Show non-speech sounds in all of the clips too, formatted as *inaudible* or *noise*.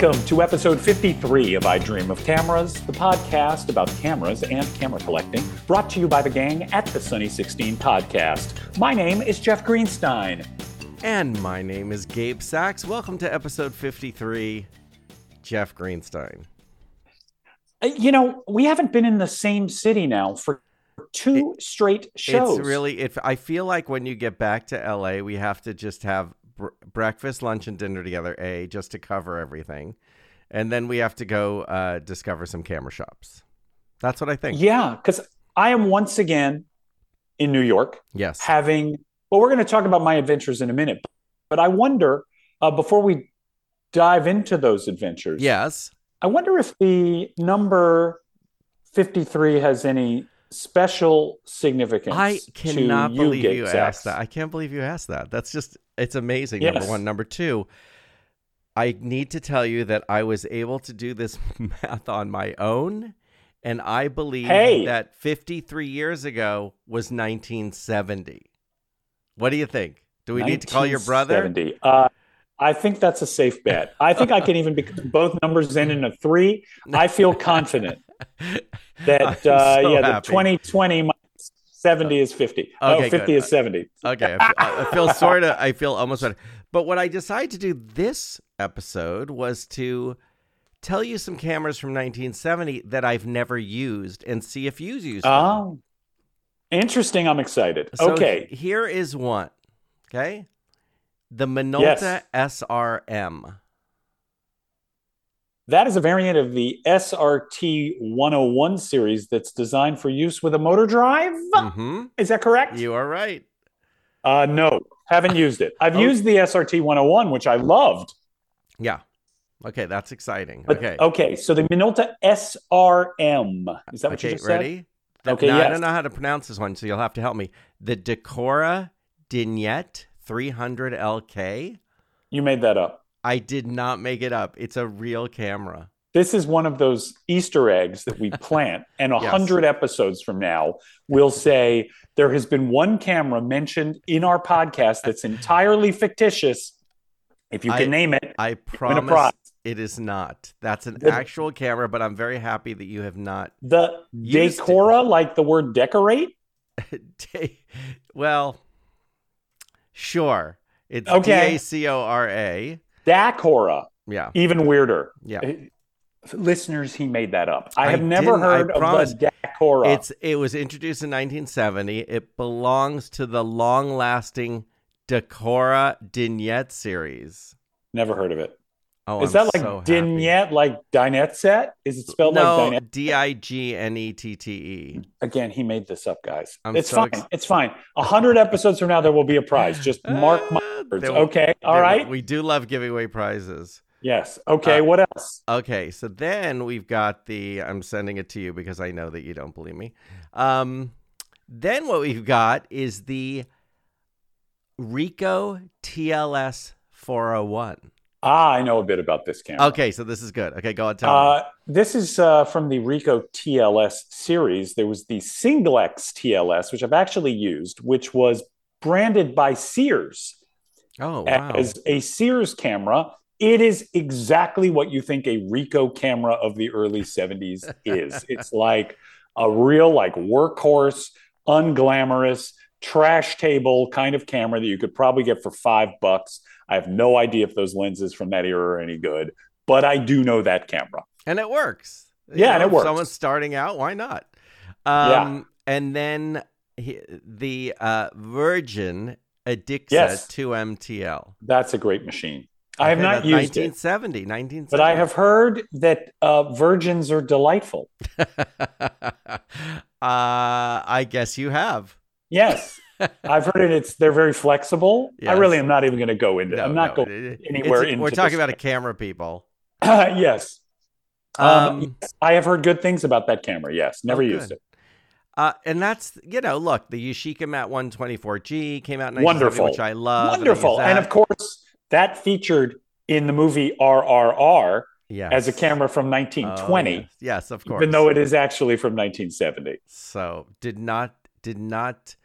Welcome to episode 53 of I Dream of Cameras, the podcast about cameras and camera collecting, brought to you by the gang at the Sunny 16 podcast. My name is Jeff Greenstein. And my name is Gabe Sachs. Welcome to episode 53, Jeff Greenstein. Uh, You know, we haven't been in the same city now for two straight shows. It's really, it, I feel like when you get back to LA, we have to just have br- breakfast, lunch, and dinner together, A, just to cover everything. And then we have to go uh, discover some camera shops. That's what I think. Yeah, because I am once again in New York Yes. having, well, we're going to talk about my adventures in a minute, but I wonder, uh, before we dive into those adventures, Yes. I wonder if the number 53 has any special significance. I cannot you, believe you asked that. I can't believe you asked that. That's just, it's amazing. Yes. Number one. Number two, I need to tell you that I was able to do this *laughs* math on my own. And I believe Hey. that 53 years ago was 1970. What do you think? Do we need to call your brother? 1970. Uh, I think that's a safe bet. I think I can even be both numbers end in a three. I feel confident that *laughs* uh, so yeah, the happy. 2020 minus 70 is 50. oh, 50 good. is 70. Okay, I feel, I feel sort of. I feel almost better. But what I decided to do this episode was to tell you some cameras from 1970 that I've never used and see if you use them. Oh, interesting. I'm excited. So okay. here is one. Okay, the Minolta SRM. That is a variant of the SRT 101 series that's designed for use with a motor drive. hmm Is that correct? You are right. Uh, no, haven't used it. I've Oh. used the SRT 101, which I loved. Yeah. Okay, that's exciting. But, okay. okay, so the Minolta SRM. Is that what you okay, just said? ready? The- Okay, now, I don't know how to pronounce this one, so you'll have to help me. The Decora Dignette 300 LK. You made that up. I did not make it up. It's a real camera. This is one of those Easter eggs that we *laughs* plant, and a Yes. hundred episodes from now, we'll say there has been one camera mentioned in our podcast that's entirely fictitious. If you can I- name it, I promise it is not. That's an The- actual camera, but I'm very happy that you have not. The Used it. decora, like the word decorate. *laughs* well, sure. It's Okay. D A C O R A. Dacora, Yeah. even weirder. Yeah. Listeners, he made that up. I I have never heard of the Dacora. It's it was introduced in 1970. It belongs to the long-lasting Decora Dignette series. never heard of it. Oh, Is I'm that like so happy. Dignette, like dinette set? Is it spelled like No, dinette? D I G N E T T E. Again, he made this up, guys. I'm it's so fine. ex- it's fine. A hundred episodes from now, there will be a prize. Just mark my Uh, words. there Okay. All there- right. We do love giving away prizes. yes. Okay. Uh, what else? Okay, so then we've got the. I'm sending it to you because I know that you don't believe me. Um, then what we've got is the Ricoh TLS 401. Ah, I know a bit about this camera. Okay, so this is good. Okay, go on, tell me. Uh, this is uh, from the Ricoh TLS series. There was the Singlex TLS, which I've actually used, which was branded by Sears Oh wow. as a Sears camera. It is exactly what you think a Ricoh camera of the early 70s *laughs* is. it's like a real like workhorse, unglamorous, trash table kind of camera that you could probably get for 5 bucks. I have no idea if those lenses from that era are any good, but I do know that camera. and it works. You Yeah, and it works. Someone's starting out, why not? Um, And then he, the uh, Wirgin Edixa Yes. 2MTL. That's a great machine. I have not used it, 1970, 1970. but I have heard that uh, virgins are delightful. *laughs* uh, I guess you have. Yes, I've heard it. It's they're very flexible. I really am not even going to go into. No, I'm not no, going anywhere it's- We're talking about a camera, people. *laughs* yes, um, Um, yes, I have heard good things about that camera. Yes, never Oh, used it. uh, and that's you know, look, the Yashica Mat 124G came out in 1970, Wonderful. which I love. Wonderful, use and of course that featured in the movie RRR yes. as a camera from Oh, 1920, yes. yes, of course. even though it is actually from 1970. so did not did not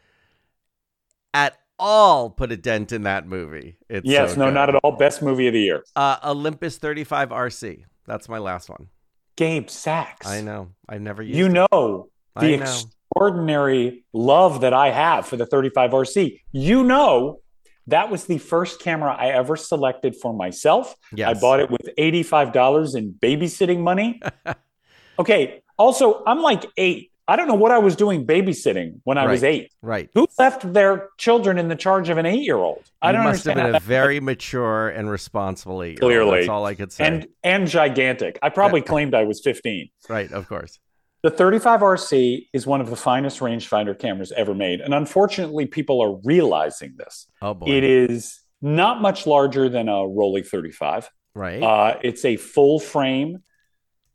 at all put a dent in that movie. It's yes, so no, good. not at all. Best movie of the year. Uh, Olympus 35 RC. That's my last one. Gabe Sachs. I know. I never used You it. know the know. extraordinary love that I have for the 35 RC. You know that was the first camera I ever selected for myself. Yes. I bought it with $85 in babysitting money. *laughs* okay. Also, I'm like eight. I don't know what I was doing babysitting when I was eight. Right. Who left their children in the charge of an eight year old? I you don't must have understand. been a very mature and responsible eight Clearly. That's all I could say. and and gigantic. I probably claimed I was 15. right, of course. The 35RC is one of the finest rangefinder cameras ever made. And unfortunately, people are realizing this. Oh boy. It is not much larger than a Rollei 35. right. Uh, it's a full frame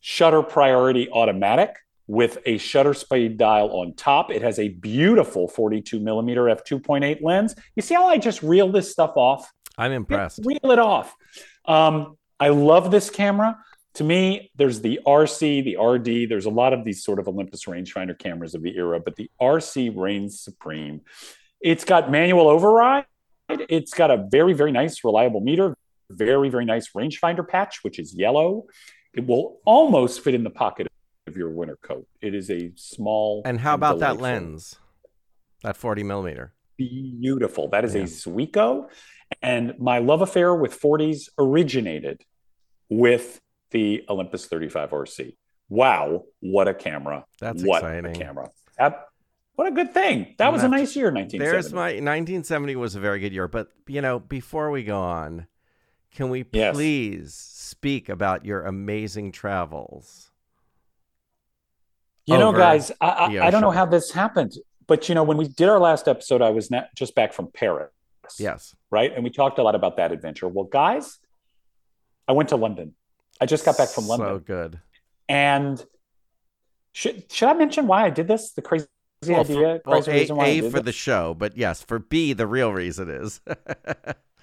shutter priority automatic with a shutter speed dial on top. It has a beautiful 42 millimeter f2.8 lens. You see how I just reel this stuff off? I'm impressed. Reel it off. Um, I love this camera. To me, there's the RC, the RD. There's a lot of these sort of Olympus rangefinder cameras of the era, but the RC reigns supreme. It's got manual override. It's got a very, very nice, reliable meter. Very, very nice rangefinder patch, which is yellow. It will almost fit in the pocket of your winter coat. It is a small. And how about that lens? That 40 millimeter. beautiful. That is Yeah. a Zuiko. And my love affair with 40s originated with the Olympus 35 RC. Wow, what a camera. That's what exciting. a camera. That- what a good thing. That was a nice year, 1970. There's my 1970 was a very good year, but you know, before we go on, can we Yes. please speak about your amazing travels? You know, guys, I, I, I don't know how this happened, but you know, when we did our last episode, I was not just back from Paris. Yes. Right. And we talked a lot about that adventure. Well, guys, I went to London. I just got back from So London. good. And should should I mention why I did this? The crazy Well, for, idea, well, crazy A, reason why A for this? the show, but yes, for B, the real reason is. *laughs*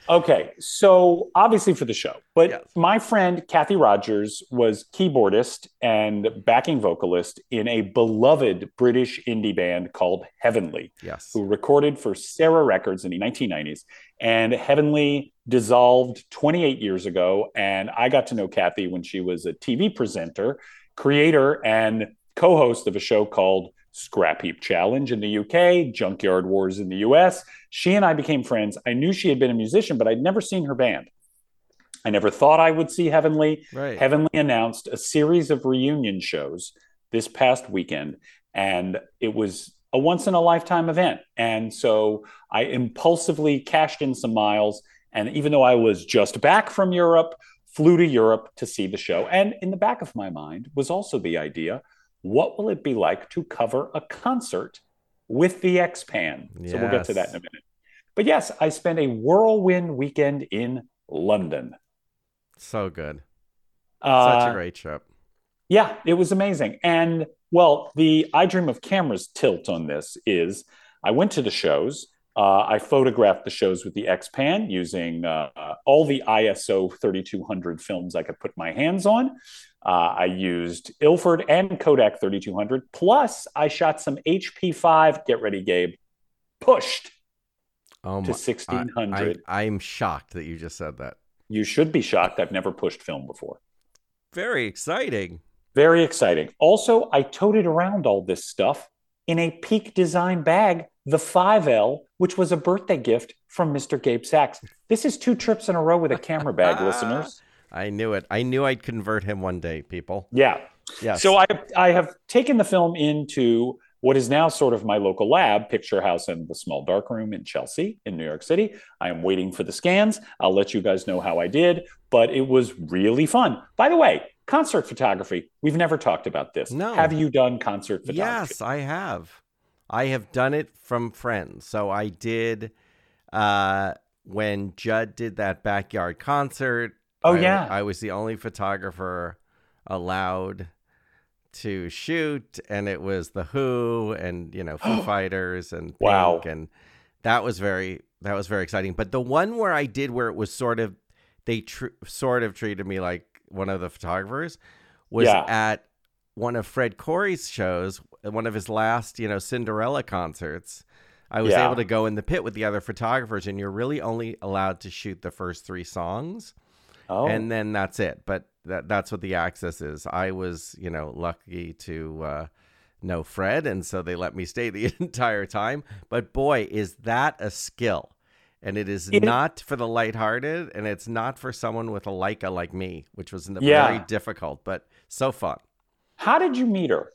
Okay, so obviously for the show, but Yes. my friend Cathy Rogers was keyboardist and backing vocalist in a beloved British indie band called Heavenly, yes. who recorded for Sarah Records in the 1990s. And Heavenly dissolved 28 years ago. And I got to know Cathy when she was a TV presenter, creator, and co host of a show called Scrap Heap Challenge in the UK, Junkyard Wars in the US. She and I became friends. I knew she had been a musician, but I'd never seen her band. I never thought I would see Heavenly. Right. Heavenly announced a series of reunion shows this past weekend, and it was a once in a lifetime event. And so I impulsively cashed in some miles. And even though I was just back from Europe, flew to Europe to see the show. And in the back of my mind was also the idea what will it be like to cover a concert with the X Pan? So we'll get to that in a minute. But yes, I spent a whirlwind weekend in London. so good. Uh, Such a great trip. Yeah, it was amazing. And well, the I Dream of Cameras tilt on this is I went to the shows. Uh, I photographed the shows with the X Pan using uh, all the ISO 3200 films I could put my hands on. Uh, I used Ilford and Kodak 3200. Plus, I shot some HP5. Get ready, Gabe. Pushed Oh to my. I, 1600. I, I'm shocked that you just said that. you should be shocked. I've never pushed film before. Very exciting. Very exciting. Also, I toted around all this stuff in a peak design bag, the 5L, which was a birthday gift from Mr. Gabe Sachs. This is two trips in a row with a camera bag, *laughs* listeners. I knew it. I knew I'd convert him one day, people. Yeah. Yes. So I, I have taken the film into what is now sort of my local lab, Picture House and the Small Dark Room in Chelsea, in New York City. I am waiting for the scans. I'll let you guys know how I did, but it was really fun. By the way, concert photography. We've never talked about this. No. Have you done concert photography? Yes, I have. I have done it from friends. So I did uh when Judd did that backyard concert. Oh, I- yeah. I was the only photographer allowed to shoot and it was the Who and you know Foo *gasps* Fighters and Pink Wow. and that was very that was very exciting. But the one where I did where it was sort of they tr- sort of treated me like one of the photographers was Yeah. at one of Fred Coury's shows, one of his last, you know, Cinderella concerts. I was Yeah. able to go in the pit with the other photographers, and you're really only allowed to shoot the first three songs, Oh, and then that's it. But that that's what the access is. I was, you know, lucky to uh, know Fred, and so they let me stay the *laughs* entire time. But boy, is that a skill! And it is It- not for the lighthearted, and it's not for someone with a Leica like me, which was Yeah. very difficult, but so fun. how did you meet her?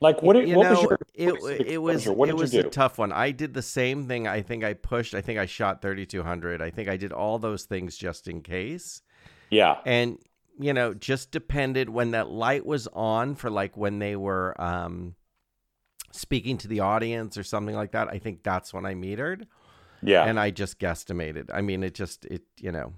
Like, what? Did, you what know, was your? it, was it was? It was a tough one. I did the same thing. I think I pushed. I think I shot 3200. I think I did all those things just in case. yeah, And you know, just depended when that light was on for like when they were um speaking to the audience or something like that. I think that's when I metered yeah. and I just guesstimated. I mean, it just it, you know,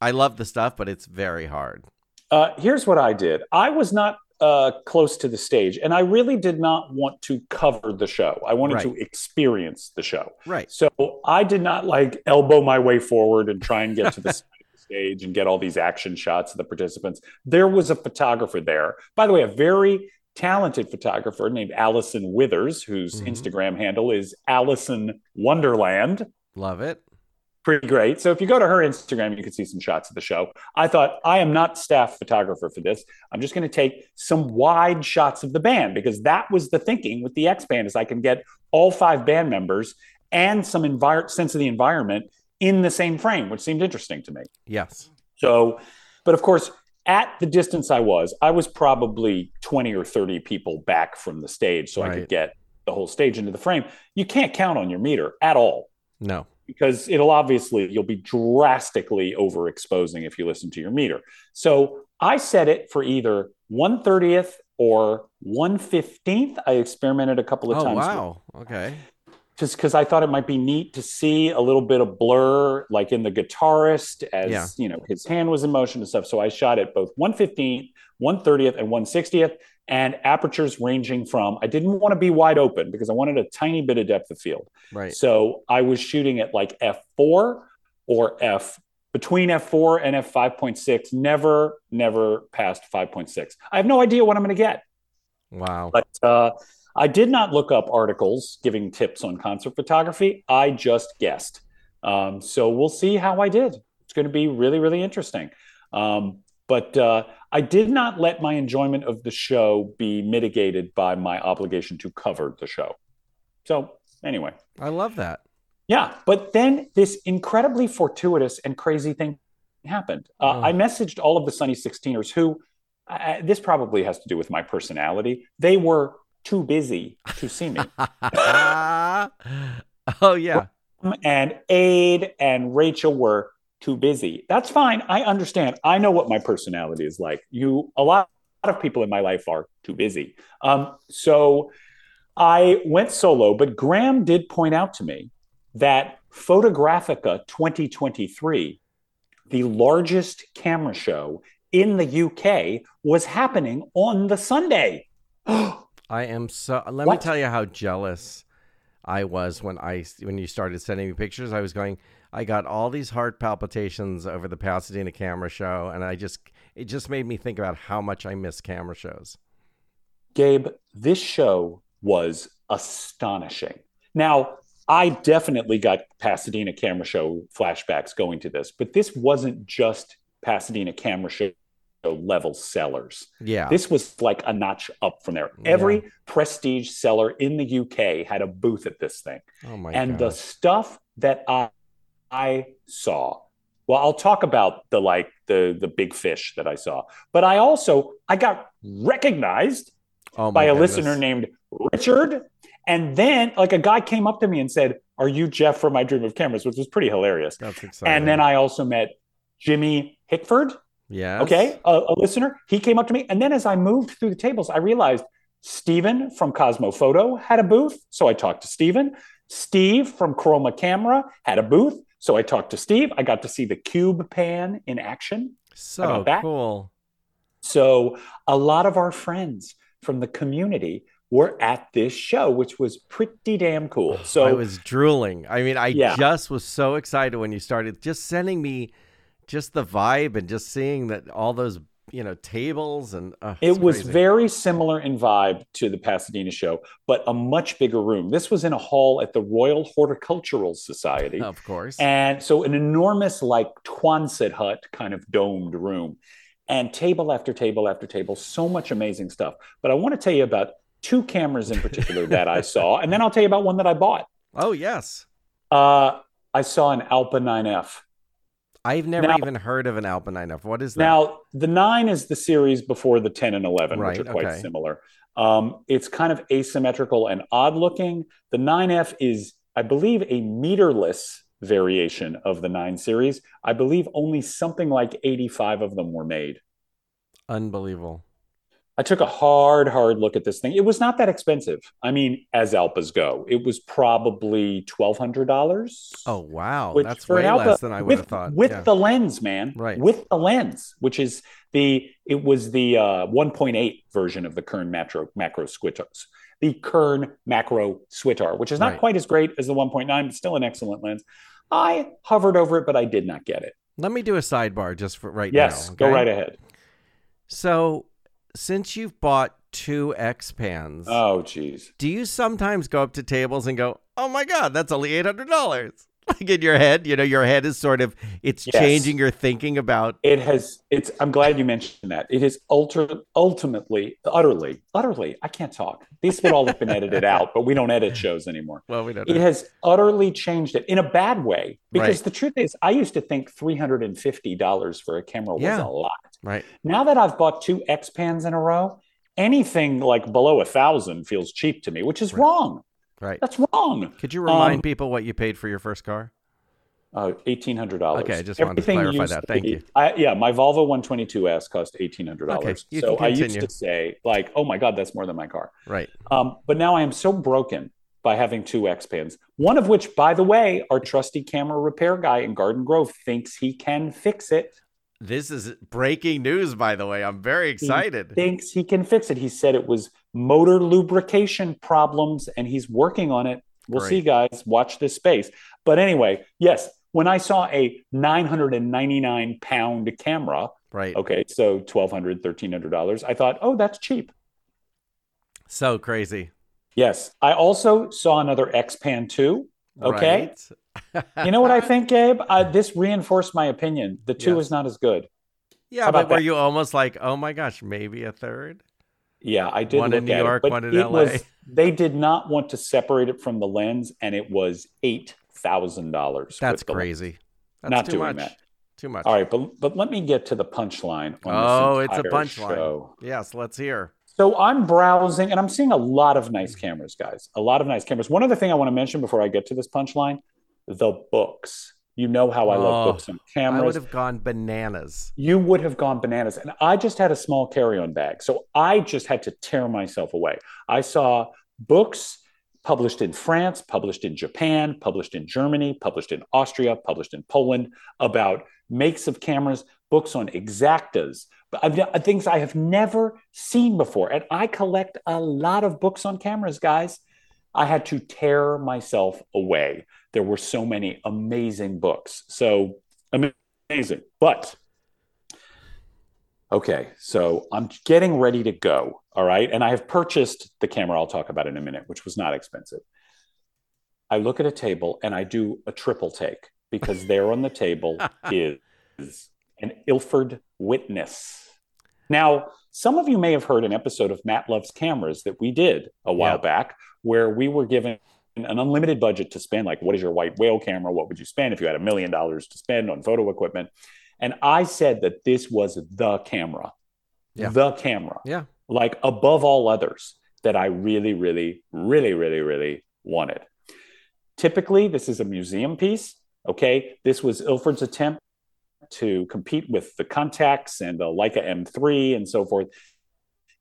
I love the stuff, but it's very hard. Uh, here's what I did. I was not uh, close to the stage, and I really did not want to cover the show. I wanted to experience the show. Right. So I did not like elbow my way forward and try and get to the *laughs* side of the stage and get all these action shots of the participants. There was a photographer there. By the way, a very talented photographer named Allison Withers, whose Mhm. Instagram handle is Allison Wonderland. Love it. Pretty great. So if you go to her Instagram, you can see some shots of the show. I thought I am not staff photographer for this. I'm just going to take some wide shots of the band because that was the thinking with the X Pan is I can get all five band members and some envir- sense of the environment in the same frame, which seemed interesting to me. Yes. So, but of course, at the distance I was, I was probably 20 or 30 people back from the stage so I could get the whole stage into the frame. You can't count on your meter at all No. because it'll obviously you'll be drastically overexposing if you listen to your meter. So I set it for either 130th or 115th. I experimented a couple of Oh times wow. Okay. Just because I thought it might be neat to see a little bit of blur, like in the guitarist, as Yeah. you know, his hand was in motion and stuff. So I shot it both 115th, 130th, and 160th, and apertures ranging from. I didn't want to be wide open because I wanted a tiny bit of depth of field. Right. So I was shooting at like f4 or f between f4 and f5.6. Never, never past 5.6. I have no idea what I'm going to get. Wow. But uh, I did not look up articles giving tips on concert photography. I just guessed. Um, so we'll see how I did. It's going to be really, really interesting. Um, but uh, I did not let my enjoyment of the show be mitigated by my obligation to cover the show. So, anyway, I love that. yeah. But then this incredibly fortuitous and crazy thing happened. Uh, Oh. I messaged all of the Sunny 16ers who, uh, this probably has to do with my personality. They were too busy to see me. *laughs* oh yeah. and Ade and Rachel were too busy. That's fine. I understand. I know what my personality is like. You, a lot, of people in my life are too busy. Um, so I went solo, but Graham did point out to me that Photographica 2023, the largest camera show in the UK, was happening on the Sunday. *gasps* *gasps* I am so. Let What? me tell you how jealous I was when I when you started sending me pictures. I was going. I got all these heart palpitations over the Pasadena camera show, and I just it just made me think about how much I miss camera shows. Gabe, this show was astonishing. Now, I definitely got Pasadena Camera Show flashbacks going to this, but this wasn't just Pasadena Camera Show level sellers. Yeah. This was like a notch up from there. Yeah. Every prestige seller in the UK had a booth at this thing. oh my and the stuff that I, I saw well i'll talk about the like the the big fish that i saw but i also i got recognized oh by a goodness. listener named richard and then like a guy came up to me and said are you jeff from my dream of cameras which was pretty hilarious That's exciting. and then i also met jimmy hickford yes. okay a, a listener he came up to me and then as i moved through the tables i realized Stephen from Kosmo Foto had a booth, so I talked to Stephen. Steve from Chroma Camera had a booth, so I talked to Steve. I got to see the Cube Pan in action. So cool. So a lot of our friends from the community were at this show, which was pretty damn cool. So I was drooling. I mean, I Yeah. just was so excited when you started just sending me just the vibe and just seeing that all those you know tables and uh, It was crazy. very similar in vibe to the Pasadena show, but a much bigger room. This was in a hall at the Royal Horticultural Society. of course. And so an enormous, like Quonset hut kind of domed room, and table after table after table, so much amazing stuff. But I want to tell you about two cameras in particular that I saw, and then I'll tell you about one that I bought. oh yes, Uh, I saw an Alpa 9F. I've never Now- even heard of an Alpa 9F. What is that? Now, the 9 is the series before the 10 and 11, Right, which are quite okay. similar. Um, it's kind of asymmetrical and odd looking. The 9F is, I believe, a meterless variation of the 9 series. I believe only something like 85 of them were made. Unbelievable. I took a hard, hard look at this thing. It was not that expensive. I mean, as Alpas go, it was probably twelve hundred dollars. Oh wow, that's way an Alpa- less than I would with, have thought. With yeah. the lens, man. Right. With the lens, which is the it was the uh, 1.8 version of the Kern macro macro Switars. The Kern macro Switar, which is not Right. quite as great as the 1.9, but still an excellent lens. I hovered over it, but I did not get it. Let me do a sidebar just for right now. Yes, now. go right ahead. So, since you've bought two X pans, Oh, geez. do you sometimes go up to tables and go, "Oh my God, that's only eight hundred dollars"? *laughs* Like in your head, you know, your head is sort of it's Yes. changing your thinking about. it has it's i'm glad you mentioned that it is ultra, ultimately utterly utterly i can't talk these would all have been edited out but we don't edit shows anymore *laughs* Well, we don't. it Know. has utterly changed it in a bad way because Right. the truth is i used to think $350 for a camera was Yeah. a lot Right. now that i've bought two x pans in a row anything like below a thousand feels cheap to me which is Right. wrong Right. that's wrong Could you remind um, people what you paid for your first car? Uh, eighteen hundred dollars. Okay, I just wanted to clarify that. Thank you. I, yeah, my Volvo 122s cost eighteen hundred dollars. Okay, so I used to say, like, oh my god, that's more than my car. Right. Um, but now I am so broken by having two X pans. One of which, by the way, our trusty camera repair guy in Garden Grove thinks he can fix it. This is breaking news, by the way. I'm very excited. Thinks he can fix it. He said it was motor lubrication problems, and he's working on it. We'll Great. see, guys. Watch this space. But anyway, yes, when I saw a 999 pound camera, Right. okay, so $1,200, $1,300, I thought, oh, that's cheap. So crazy. Yes. I also saw another X Pan 2. Okay. Right? You know what I *laughs* think, Gabe? Uh, this reinforced my opinion. The two Yes. is not as good. Yeah, How about but were that? you almost like, oh my gosh, maybe a third? Yeah, I did. One in New it, York, but one in it LA. Was, they did not want to separate it from the lens, and it was eight thousand dollars. That's crazy. That's Not too doing much. that. Too much. All right, but but let me get to the punchline. Oh, this it's a punchline. show. Yes, let's hear. So I'm browsing, and I'm seeing a lot of nice cameras, guys. A lot of nice cameras. One other thing I want to mention before I get to this punchline: the books. You know how I love Oh, books and oh, cameras. I would have gone bananas. you would have gone bananas. And I just had a small carry on bag. So I just had to tear myself away. I saw books published in France, published in Japan, published in Germany, published in Austria, published in Poland about makes of cameras, books on Exaktas, but I've, things I have never seen before. And I collect a lot of books on cameras, guys. I had to tear myself away. There were so many amazing books. So amazing. But okay, so I'm getting ready to go. All right. And I have purchased the camera I'll talk about in a minute, which was not expensive. I look at a table and I do a triple take because there on the table *laughs* is an Ilford witness. Now, some of you may have heard an episode of Matt Loves Cameras that we did a while Yeah. back where we were given an unlimited budget to spend. Like, what is your white whale camera? What would you spend if you had a million dollars to spend on photo equipment? And I said that this was the camera, Yeah. the camera, Yeah. like above all others that I really, really, really, really, really wanted. Typically, this is a museum piece. Okay. This was Ilford's attempt to compete with the Contax and the Leica M3 and so forth.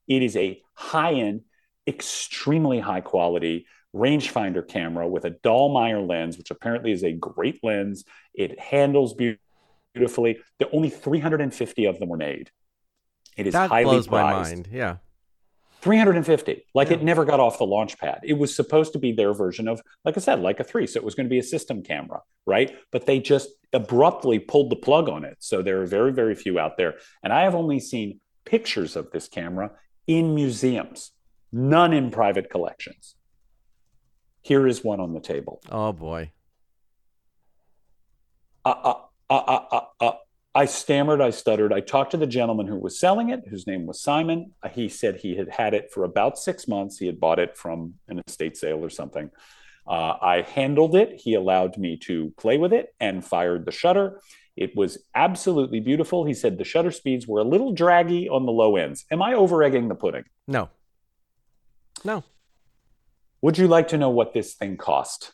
It is a high end, extremely high quality rangefinder camera with a Dallmeyer lens, which apparently is a great lens. It handles beau- beautifully. The only 350 of them were made. It is That highly blows my prized. mind. Yeah. 350 like Yeah. it never got off the launch pad. It was supposed to be their version of like i said like a 3 so it was going to be a system camera right? But they just abruptly pulled the plug on it. So there are very very few out there. And i have only seen pictures of this camera in museums none in private collections. Here is one on the table. Oh boy. uh, uh, uh, uh, uh, uh, I stammered, I stuttered. I talked to the gentleman who was selling it, whose name was Simon. Uh, He said he had had it for about six months. He had bought it from an estate sale or something. Uh, I handled it. He allowed me to play with it and fired the shutter. It was absolutely beautiful. He said the shutter speeds were a little draggy on the low ends. Am I over egging the pudding? No. No. Would you like to know what this thing cost?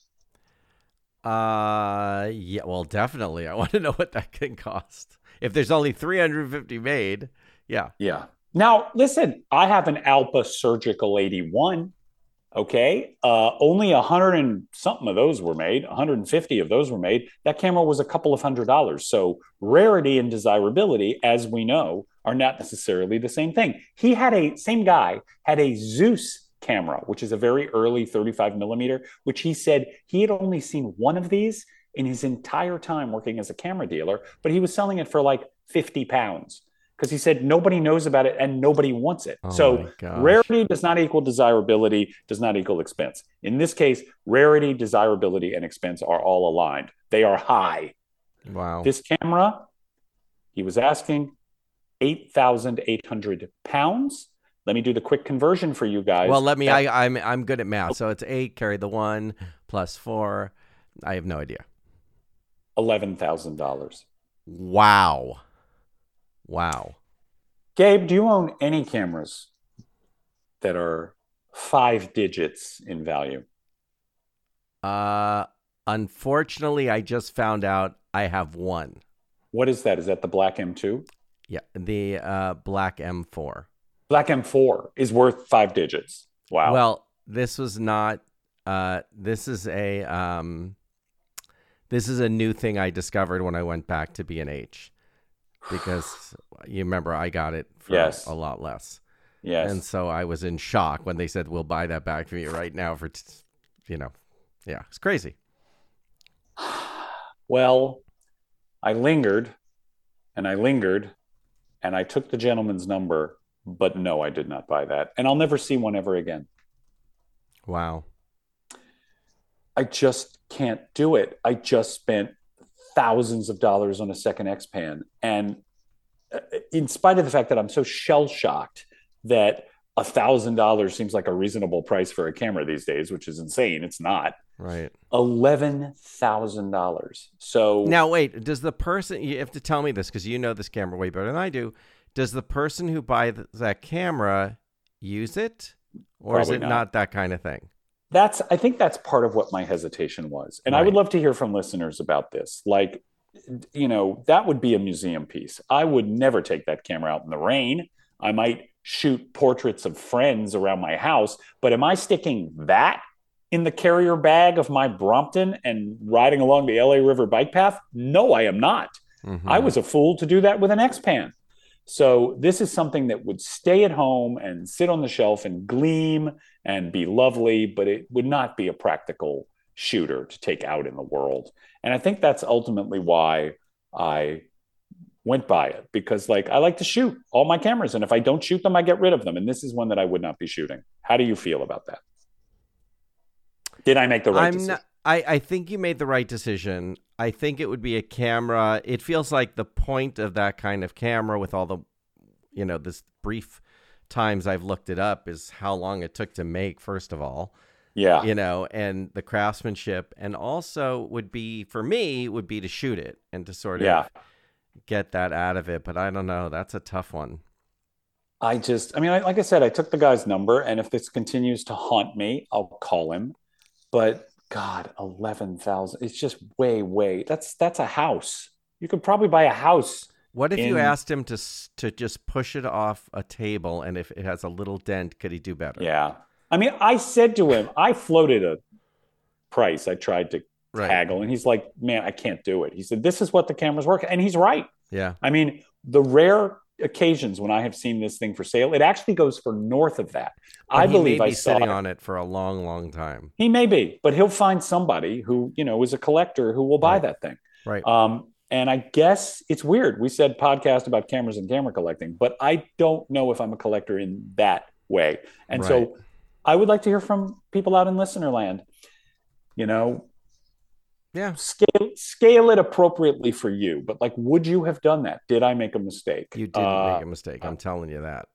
Uh yeah, well definitely. I *laughs* want to know what that can cost. If there's only 350 made, yeah. Yeah. Now, listen, I have an Alpa Surgical 81. Okay. Uh, only a hundred and something of those were made, 150 of those were made. That camera was a couple of hundred dollars. So rarity and desirability, as we know, are not necessarily the same thing. He had a same guy had a Zeus camera, which is a very early 35 millimeter, which he said he had only seen one of these in his entire time working as a camera dealer, but he was selling it for like 50 pounds because he said nobody knows about it and nobody wants it. Oh so rarity does not equal desirability, does not equal expense. In this case, rarity, desirability, and expense are all aligned. They are high. Wow. This camera, he was asking 8,800 pounds. Let me do the quick conversion for you guys. well, let me That- I I'm I'm good at math. So it's 8 carry the 1 plus 4. I have no idea. $11,000. Wow. Wow. Gabe, do you own any cameras that are five digits in value? Uh unfortunately, I just found out I have one. What is that? Is that the Black M2? Yeah, the uh Black M4. Black M4 is worth five digits. Wow. Well, this was not. Uh, this is a. Um, this is a new thing I discovered when I went back to B and H, *sighs* because you remember I got it for Yes. a lot less, yes. and so I was in shock when they said we'll buy that back for you right now for, t- you know, yeah, it's crazy. *sighs* Well, I lingered and I lingered and I took the gentleman's number, but no, I did not buy that. And I'll never see one ever again. Wow. I just can't do it. I just spent thousands of dollars on a second X Pan. And uh, in spite of the fact that I'm so shell shocked that a thousand dollars seems like a reasonable price for a camera these days, which is insane. It's not. Right. Eleven thousand dollars. So Now wait, does the person you have to tell me this because you know this camera way better than I do? Does the person who buys that camera use it, or is it not. not that kind of thing? that's i think that's part of what my hesitation was and i would love to hear from listeners about this like you know that would be a museum piece i would never take that camera out in the rain i might shoot portraits of friends around my house but am i sticking that in the carrier bag of my brompton and riding along the la river bike path no i am not Mhm. I was a fool to do that with an X-Pan. So this is something that would stay at home and sit on the shelf and gleam and be lovely, but it would not be a practical shooter to take out in the world. And I think that's ultimately why I went by it because like I like to shoot all my cameras and if I don't shoot them I get rid of them and this is one that I would not be shooting. How do you feel about that? Did I make the right I'm decision? not. I, I think you made the right decision. I think it would be a camera. It feels like the point of that kind of camera, with all the, you know, this brief times I've looked it up, is how long it took to make. First of all, yeah. you know, and the craftsmanship, and also would be for me would be to shoot it and to sort of Yeah. get that out of it. But I don't know. That's a tough one. I just, I mean, I, like I said, I took the guy's number, and if this continues to haunt me, I'll call him. But God, eleven thousand. It's just way, way. That's that's a house. You could probably buy a house. What if you asked him to to just push it off a table, and if it has a little dent, could he do better? Yeah. I mean, I said to him, I floated a price. I tried to Right. haggle, and he's like, "Man, I can't do it." He said, "This is what the cameras work," and he's right. Yeah. I mean, the rare occasions when I have seen this thing for sale. It actually goes for north of that. But I believe I saw sitting it. on it for a long, long time. He may be, but he'll find somebody who you know is a collector who will buy Right. that thing. Right. Um, and I guess it's weird. We said podcast about cameras and camera collecting, but I don't know if I'm a collector in that way. And Right. so I would like to hear from people out in listener land. You know, yeah. scale scale it appropriately for you. But like, would you have done that? Did I make a mistake? You didn't Uh, make a mistake. I'm telling you that.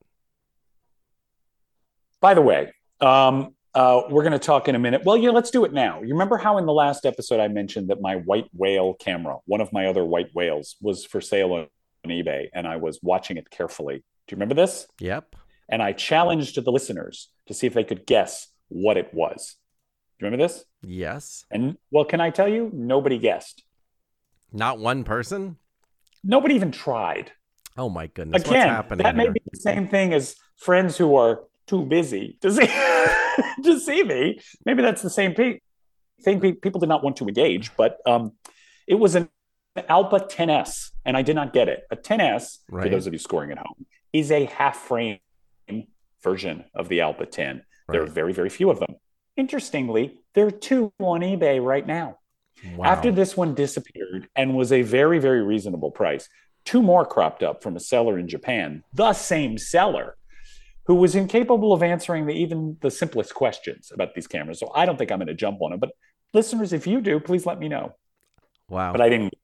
By the way, um, uh, we're going to talk in a minute. Well, yeah, let's do it now. You remember how in the last episode I mentioned that my white whale camera, one of my other white whales, was for sale on eBay, and I was watching it carefully. Do you remember this? Yep. And I challenged the listeners to see if they could guess what it was. Do you remember this? Yes. And well, can I tell you? Nobody guessed. Not one person. Nobody even tried. Oh my goodness. Again, What's happening that may here? be the same thing as friends who are too busy to see *laughs* to see me. Maybe that's the same pe- thing. Pe- People did not want to engage, but um, it was an Alpa 10s, and I did not get it. A 10s, for those of you scoring at home, is a half frame version of the Alpa 10. There are very, very few of them. Interestingly, there are two on eBay right now. Wow. After this one disappeared and was a very, very reasonable price, two more cropped up from a seller in Japan, the same seller, who was incapable of answering the, even the simplest questions about these cameras. So I don't think I'm going to jump on them. But listeners, if you do, please let me know. wow. But I didn't.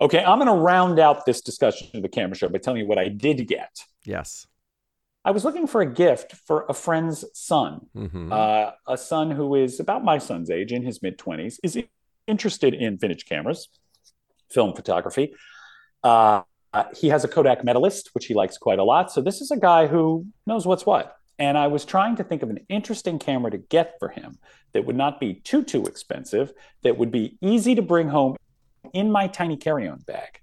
Okay, I'm going to round out this discussion of the camera show by telling you what I did get. yes. I was looking for a gift for a friend's son hmm uh, a son who is about my son's age, in his mid 20s, is interested in vintage cameras, film photography. Uh, he has a Kodak Medalist, which he likes quite a lot. So this is a guy who knows what's what. And I was trying to think of an interesting camera to get for him that would not be too too expensive, that would be easy to bring home in my tiny carry-on bag,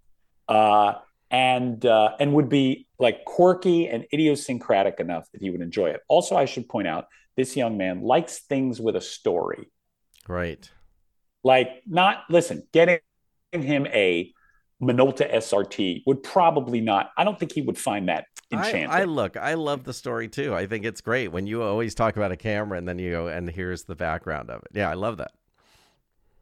uh, and uh, and would be like quirky and idiosyncratic enough that he would enjoy it. Also, I should point out this young man likes things with a story. Right. Like, not listen, getting him a Minolta SRT would probably not. I don't think he would find that I, enchanting. I look, I love the story too. I think it's great when you always talk about a camera and then you go and here's the background of it. Yeah, I love that.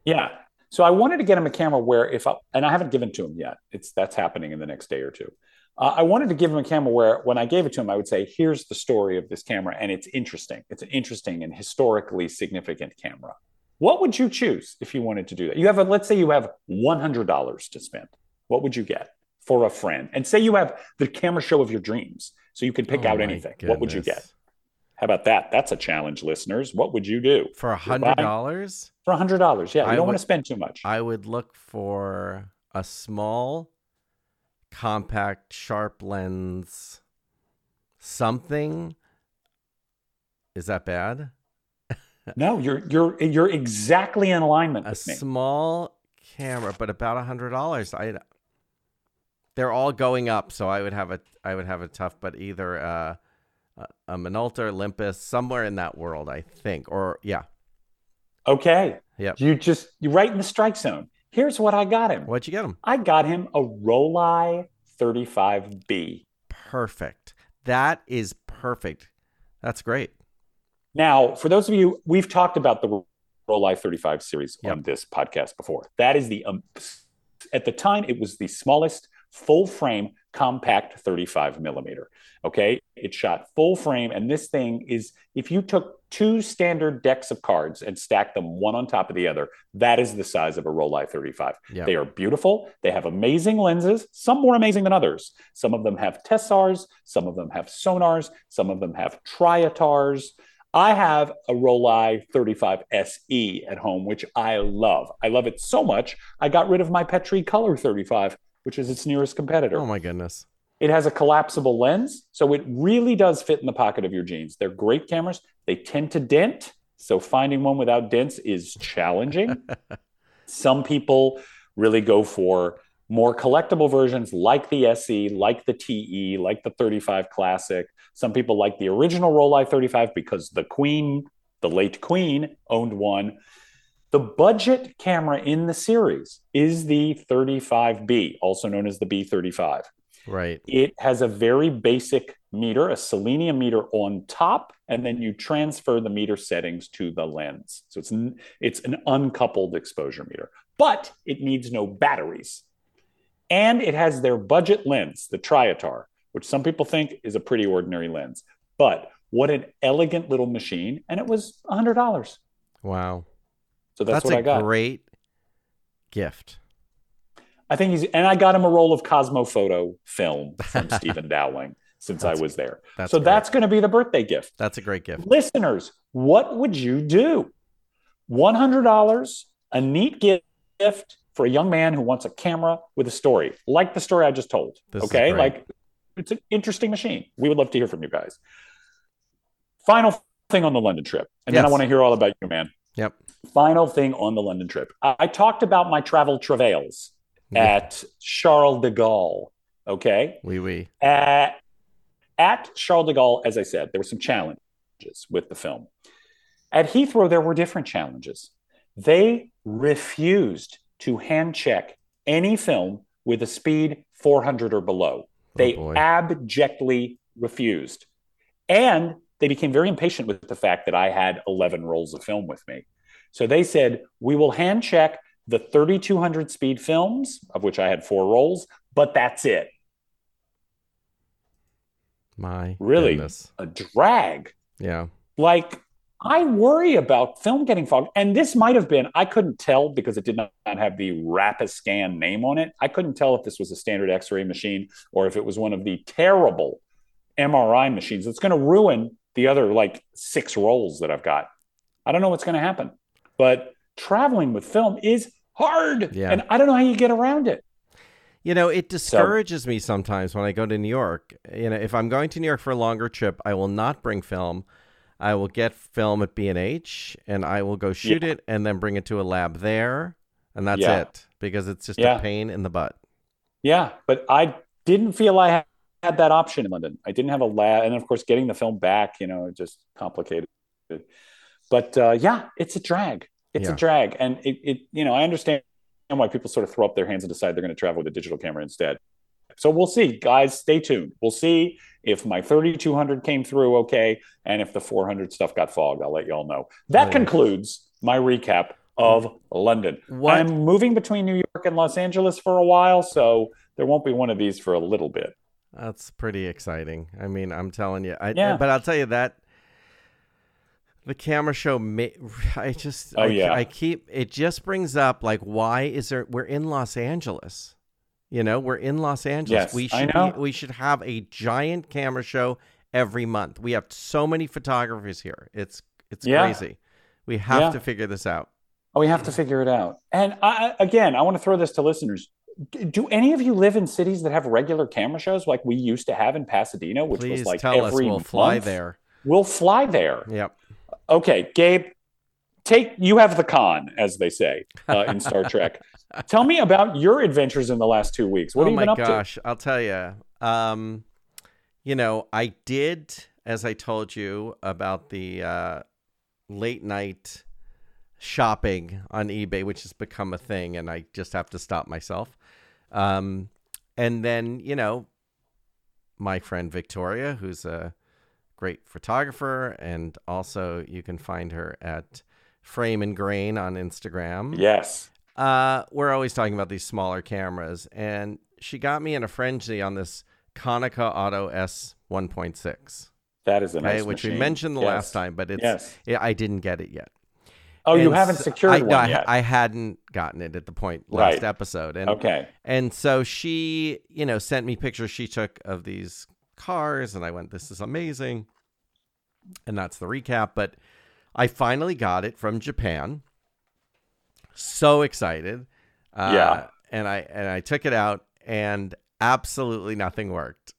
Yeah. So I wanted to get him a camera where if I, and I haven't given to him yet. It's that's happening in the next day or two. Uh, I wanted to give him a camera where when I gave it to him, I would say, "Here's the story of this camera, and it's interesting. It's an interesting and historically significant camera." What would you choose if you wanted to do that? You have a let's say you have one hundred dollars to spend. What would you get for a friend? And say you have the camera show of your dreams, so you could pick Oh out anything. What would you get? How about that? That's a challenge, listeners. What would you do For a hundred dollars? for a hundred dollars? Yeah, you I don't want to spend too much. I would look for a small, compact, sharp lens, something. Is that bad? *laughs* No, you're you're you're exactly in alignment A with me. small camera, but about a hundred dollars. I. They're all going up, so I would have a I would have a tough, but either uh, a, a Minolta, Olympus, somewhere in that world, I think, or yeah, Okay. Yeah. You just you're right in the strike zone. Here's what I got him. what'd you get him? I got him a Rollei 35B. Perfect. That is perfect. That's great. Now, for those of you, we've talked about the Rollei 35 series Yep. on this podcast before. That is the um, at the time it was the smallest full frame compact 35 millimeter. Okay, it shot full frame, and this thing is if you took two standard decks of cards and stacked them one on top of the other, that is the size of a Rollei 35. Yeah. They are beautiful. They have amazing lenses, some more amazing than others. Some of them have Tessars, some of them have Sonnars, some of them have Triotars. I have a Rollei 35 SE at home, which I love. I love it so much, I got rid of my Petri Color 35, which is its nearest competitor. Oh my goodness. It has a collapsible lens, so it really does fit in the pocket of your jeans. They're great cameras. They tend to dent, so finding one without dents is challenging. *laughs* Some people really go for more collectible versions like the SE, like the TE, like the 35 Classic. Some people like the original Rollei 35 because the Queen, the late Queen, owned one. The budget camera in the series is the 35B, also known as the B35. Right. It has a very basic meter, a selenium meter on top, and then you transfer the meter settings to the lens. So it's an, it's an uncoupled exposure meter, but it needs no batteries. And it has their budget lens, the Triotar, which some people think is a pretty ordinary lens. But what an elegant little machine. And it was $100. Wow. So that's, That's, what I got. great gift. I think he's, and I got him a roll of Kosmo Foto film *laughs* from Stephen Dowling since That's- I was there. That's so great. that's going to be the birthday gift. that's a great gift. Listeners, what would you do? $100, a neat gift for a young man who wants a camera with a story, like the story I just told. This okay. Like it's an interesting machine. We would love to hear from you guys. Final thing on the London trip. And then I want to hear all about you, man. Yep. Final thing on the London trip. I, talked about my travel travails at Charles de Gaulle. Okay. Wee wee. At, at Charles de Gaulle, as I said, there were some challenges with the film. At Heathrow, there were different challenges. They refused to hand check any film with a speed 400 or below. Oh, they boy. abjectly refused. And they became very impatient with the fact that I had 11 rolls of film with me. So they said, we will hand check the 3200 speed films, of which I had four rolls, but that's it. My Really? goodness. A drag. Yeah. Like, I worry about film getting fogged. And this might have been, I couldn't tell because it did not have the Rapiscan name on it. I couldn't tell if this was a standard x ray machine or if it was one of the terrible MRI machines that's going to ruin the other like six rolls that I've got. I don't know what's going to happen. But traveling with film is hard. Yeah. And I don't know how you get around it. You know, it discourages me sometimes when I go to New York. You know, if I'm going to New York for a longer trip, I will not bring film. I will get film at B&H and I will go shoot it and then bring it to a lab there and that's Yeah. it because it's just Yeah. a pain in the butt. Yeah, but I didn't feel I had- had that option in London. I didn't have a lab, and of course, getting the film back, you know, just complicated. But uh, yeah, it's a drag. It's Yeah. a drag, and it, it, you know, I understand why people sort of throw up their hands and decide they're going to travel with a digital camera instead. So we'll see, guys. Stay tuned. We'll see if my 3200 came through okay, and if the 400 stuff got fogged. I'll let you all know. That Oh, yeah. concludes my recap of London. What I'm moving between New York and Los Angeles for a while, so there won't be one of these for a little bit. That's pretty exciting. I mean, I'm telling you. I, Yeah. But I'll tell you that the camera show. *sighs* I just. Oh, I, yeah. I keep. It just brings up like, why is there? We're in Los Angeles. You know, we're in Los Angeles. Yes, we I should. know. Be, we should have a giant camera show every month. We have so many photographers here. It's it's Yeah. crazy. We have Yeah. to figure this out. Oh, we have to figure it out. And I, again, I want to throw this to listeners. Do any of you live in cities that have regular camera shows like we used to have in Pasadena, which Please was like tell us. every We'll fly there. We'll fly there. Yep. Okay, Gabe, take you have the con, as they say uh, in Star *laughs* Trek. Tell me about your adventures in the last two weeks. What oh have you my been up gosh, I'll tell you. Um, you know, I did, as I told you about the uh, late night shopping on eBay, which has become a thing, and I just have to stop myself. Um, and then, you know, my friend Victoria, who's a great photographer, and also you can find her at Frame and Grain on Instagram. Yes. Uh, we're always talking about these smaller cameras, and she got me in a frenzy on this Konica Auto S 1.6, That is a okay, nice which we mentioned the Yes. last time, but it's Yes. yeah, I didn't get it yet. Oh, you haven't secured I, one no, I- yet. I hadn't gotten it at the point last Right. episode, and okay. and so she, you know, sent me pictures she took of these cars, and I went, "This is amazing," and that's the recap. But I finally got it from Japan. So excited! Uh, Yeah. and I and I took it out, and absolutely nothing worked.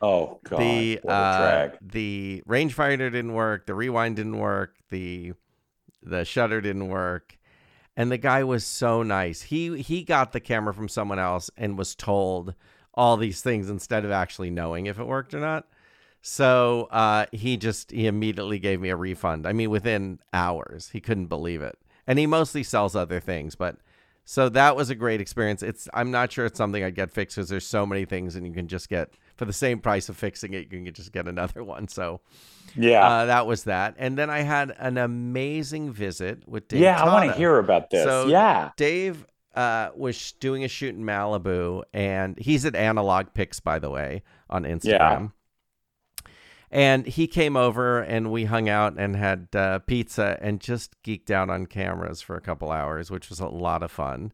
Oh *laughs* God. the uh, the rangefinder didn't work, the rewind didn't work, the the shutter didn't work. And the guy was so nice. He he got the camera from someone else and was told all these things instead of actually knowing if it worked or not. So uh, he just he immediately gave me a refund. I mean, within hours, he couldn't believe it. And he mostly sells other things, but So that was a great experience. It's I'm not sure it's something I'd get fixed because there's so many things, and you can just get for the same price of fixing it, you can just get another *laughs* one. So Yeah. uh, that was that. And then I had an amazing visit with Dave. yeah, I want to hear about this. So- yeah. Dave uh, was doing a shoot in Malibu, and he's at Analog Pics, by the way, on Instagram. And he came over, and we hung out and had uh, pizza, and just geeked out on cameras for a couple hours, which was a lot of fun.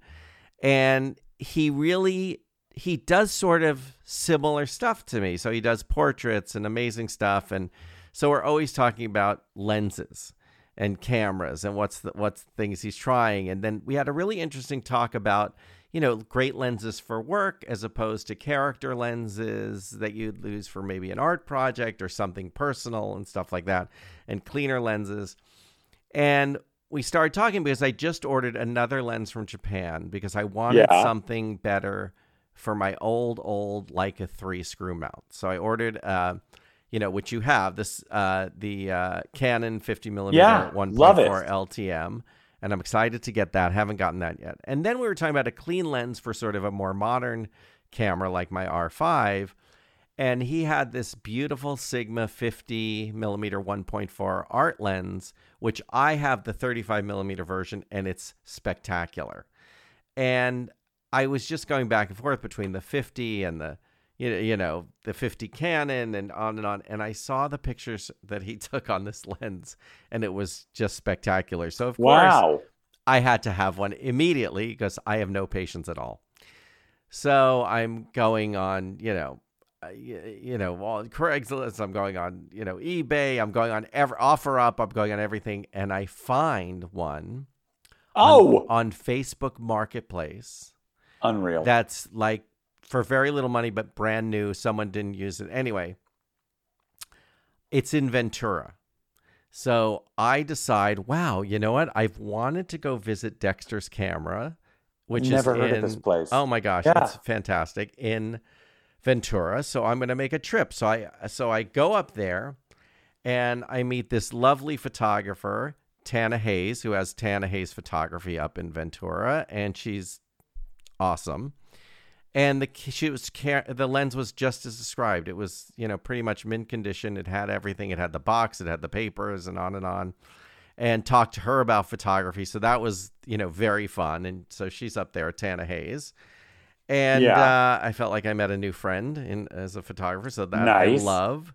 And he really he does sort of similar stuff to me. So he does portraits and amazing stuff, and so we're always talking about lenses and cameras and what's the what's things he's trying. And then we had a really interesting talk about you know great lenses for work as opposed to character lenses that you'd use for maybe an art project or something personal and stuff like that, and cleaner lenses. And we started talking because I just ordered another lens from Japan because I wanted Yeah. something better for my old old Leica three screw mount. So I ordered, uh, you know, which you have this uh, the uh, Canon 50 millimeter Yeah, 1.4. LTM, and I'm excited to get that. Haven't gotten that yet. And then we were talking about a clean lens for sort of a more modern camera like my R5. And he had this beautiful Sigma 50 millimeter 1.4 art lens, which I have the 35 millimeter version, and it's spectacular. And I was just going back and forth between the 50 and the you know, you know the 50 Canon and on and on and I saw the pictures that he *laughs* took on this lens and it was just spectacular. So of course Wow. I had to have one immediately because I have no patience at all. So I'm going on, you know, uh, you know, well, Craigslist. I'm going on, you know, eBay. I'm going on ever offer up. I'm going on everything, and I find one Oh, on Facebook Marketplace unreal. that's like for very little money, but brand new. Someone didn't use it anyway. It's in Ventura. So I decide, wow, you know what? I've wanted to go visit Dexter's Camera, which Never is heard in, of this place. Oh my gosh, Yeah. it's fantastic in Ventura. So I'm going to make a trip. So I so I go up there and I meet this lovely photographer, Tana Hayes, who has Tana Hayes Photography up in Ventura, and she's awesome. And the she was the lens was just as described. It was you know pretty much mint condition. It had everything. It had the box. It had the papers, and on and on. And talked to her about photography. So that was you know very fun. And so she's up there, Tana Hayes. And Yeah. uh, I felt like I met a new friend in as a photographer. So that Nice. I love.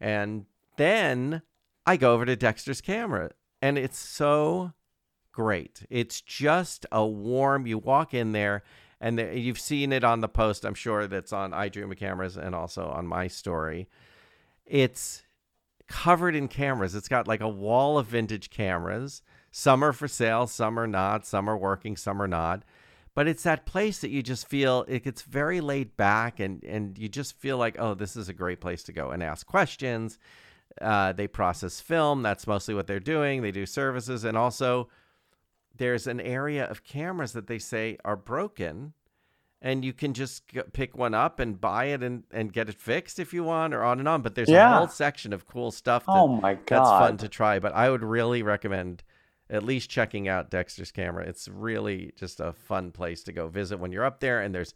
And then I go over to Dexter's camera, and it's so great. It's just a warm. You walk in there, and the, you've seen it on the post. I'm sure that's on I Dream of Cameras and also on my story. It's covered in cameras. It's got like a wall of vintage cameras. Some are for sale, some are not. Some are working, some are not. But it's that place that you just feel it gets very laid back, and and you just feel like, oh, this is a great place to go and ask questions. Uh, they process film. That's mostly what they're doing. They do services, and also there's an area of cameras that they say are broken and you can just pick one up and buy it and, and get it fixed if you want or on and on but there's a whole section of cool stuff that, oh my god. that's fun to try but i would really recommend at least checking out dexter's camera it's really just a fun place to go visit when you're up there and there's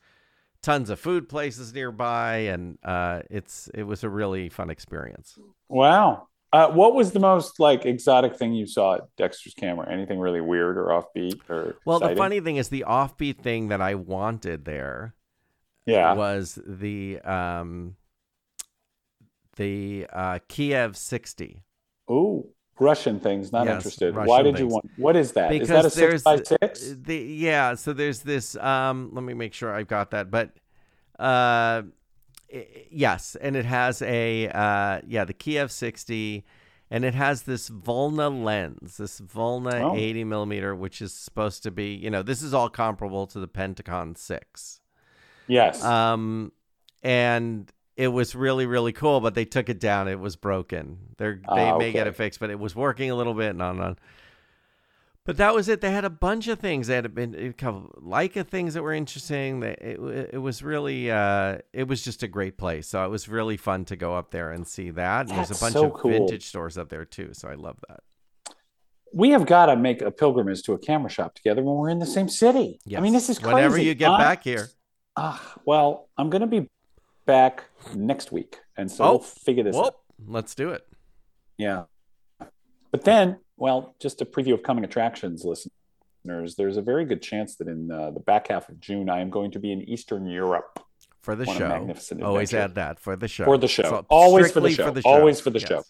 tons of food places nearby and uh, it's it was a really fun experience Wow. Uh, what was the most like exotic thing you saw at Dexter's camera? Anything really weird or offbeat or well the funny thing is the offbeat thing that i wanted there yeah. was the um the uh Kiev 60 Ooh, Russian things. Not Yes, interested. Why Russian did you want? What is that? Is because that a six by six? the yeah so there's this um let me make sure I've got that but uh i- yes and it has a uh yeah the Kiev 60 and it has this Volna lens this Volna Oh. 80 millimeter which is supposed to be you know this is all comparable to the Pentacon 6 Yes. um, and it was really really cool, but they took it down. It was broken. They're, they Ah, may get it fixed, but it was working a little bit and on and on. But that was it. They had a bunch of things. They had been a couple Leica things that were interesting. They, it, it was really, uh, it was just a great place. So it was really fun to go up there and see that. And there's a bunch so of cool. vintage stores up there too. So I love that. we have got to make a pilgrimage to a camera shop together when we're in the same city. Yes. I mean, this is crazy. Whenever you get I- back here. Ah, well, I'm going to be back next week, and so Oh, we'll figure this out. Whoop. Let's do it. Yeah. But then, well, just a preview of coming attractions, listeners. There's a very good chance that in uh, the back half of June, I am going to be in Eastern Europe For the show. magnificent Always adventure. add that for the show. for the show. So Always for the strictly show. Always for the Yes. show.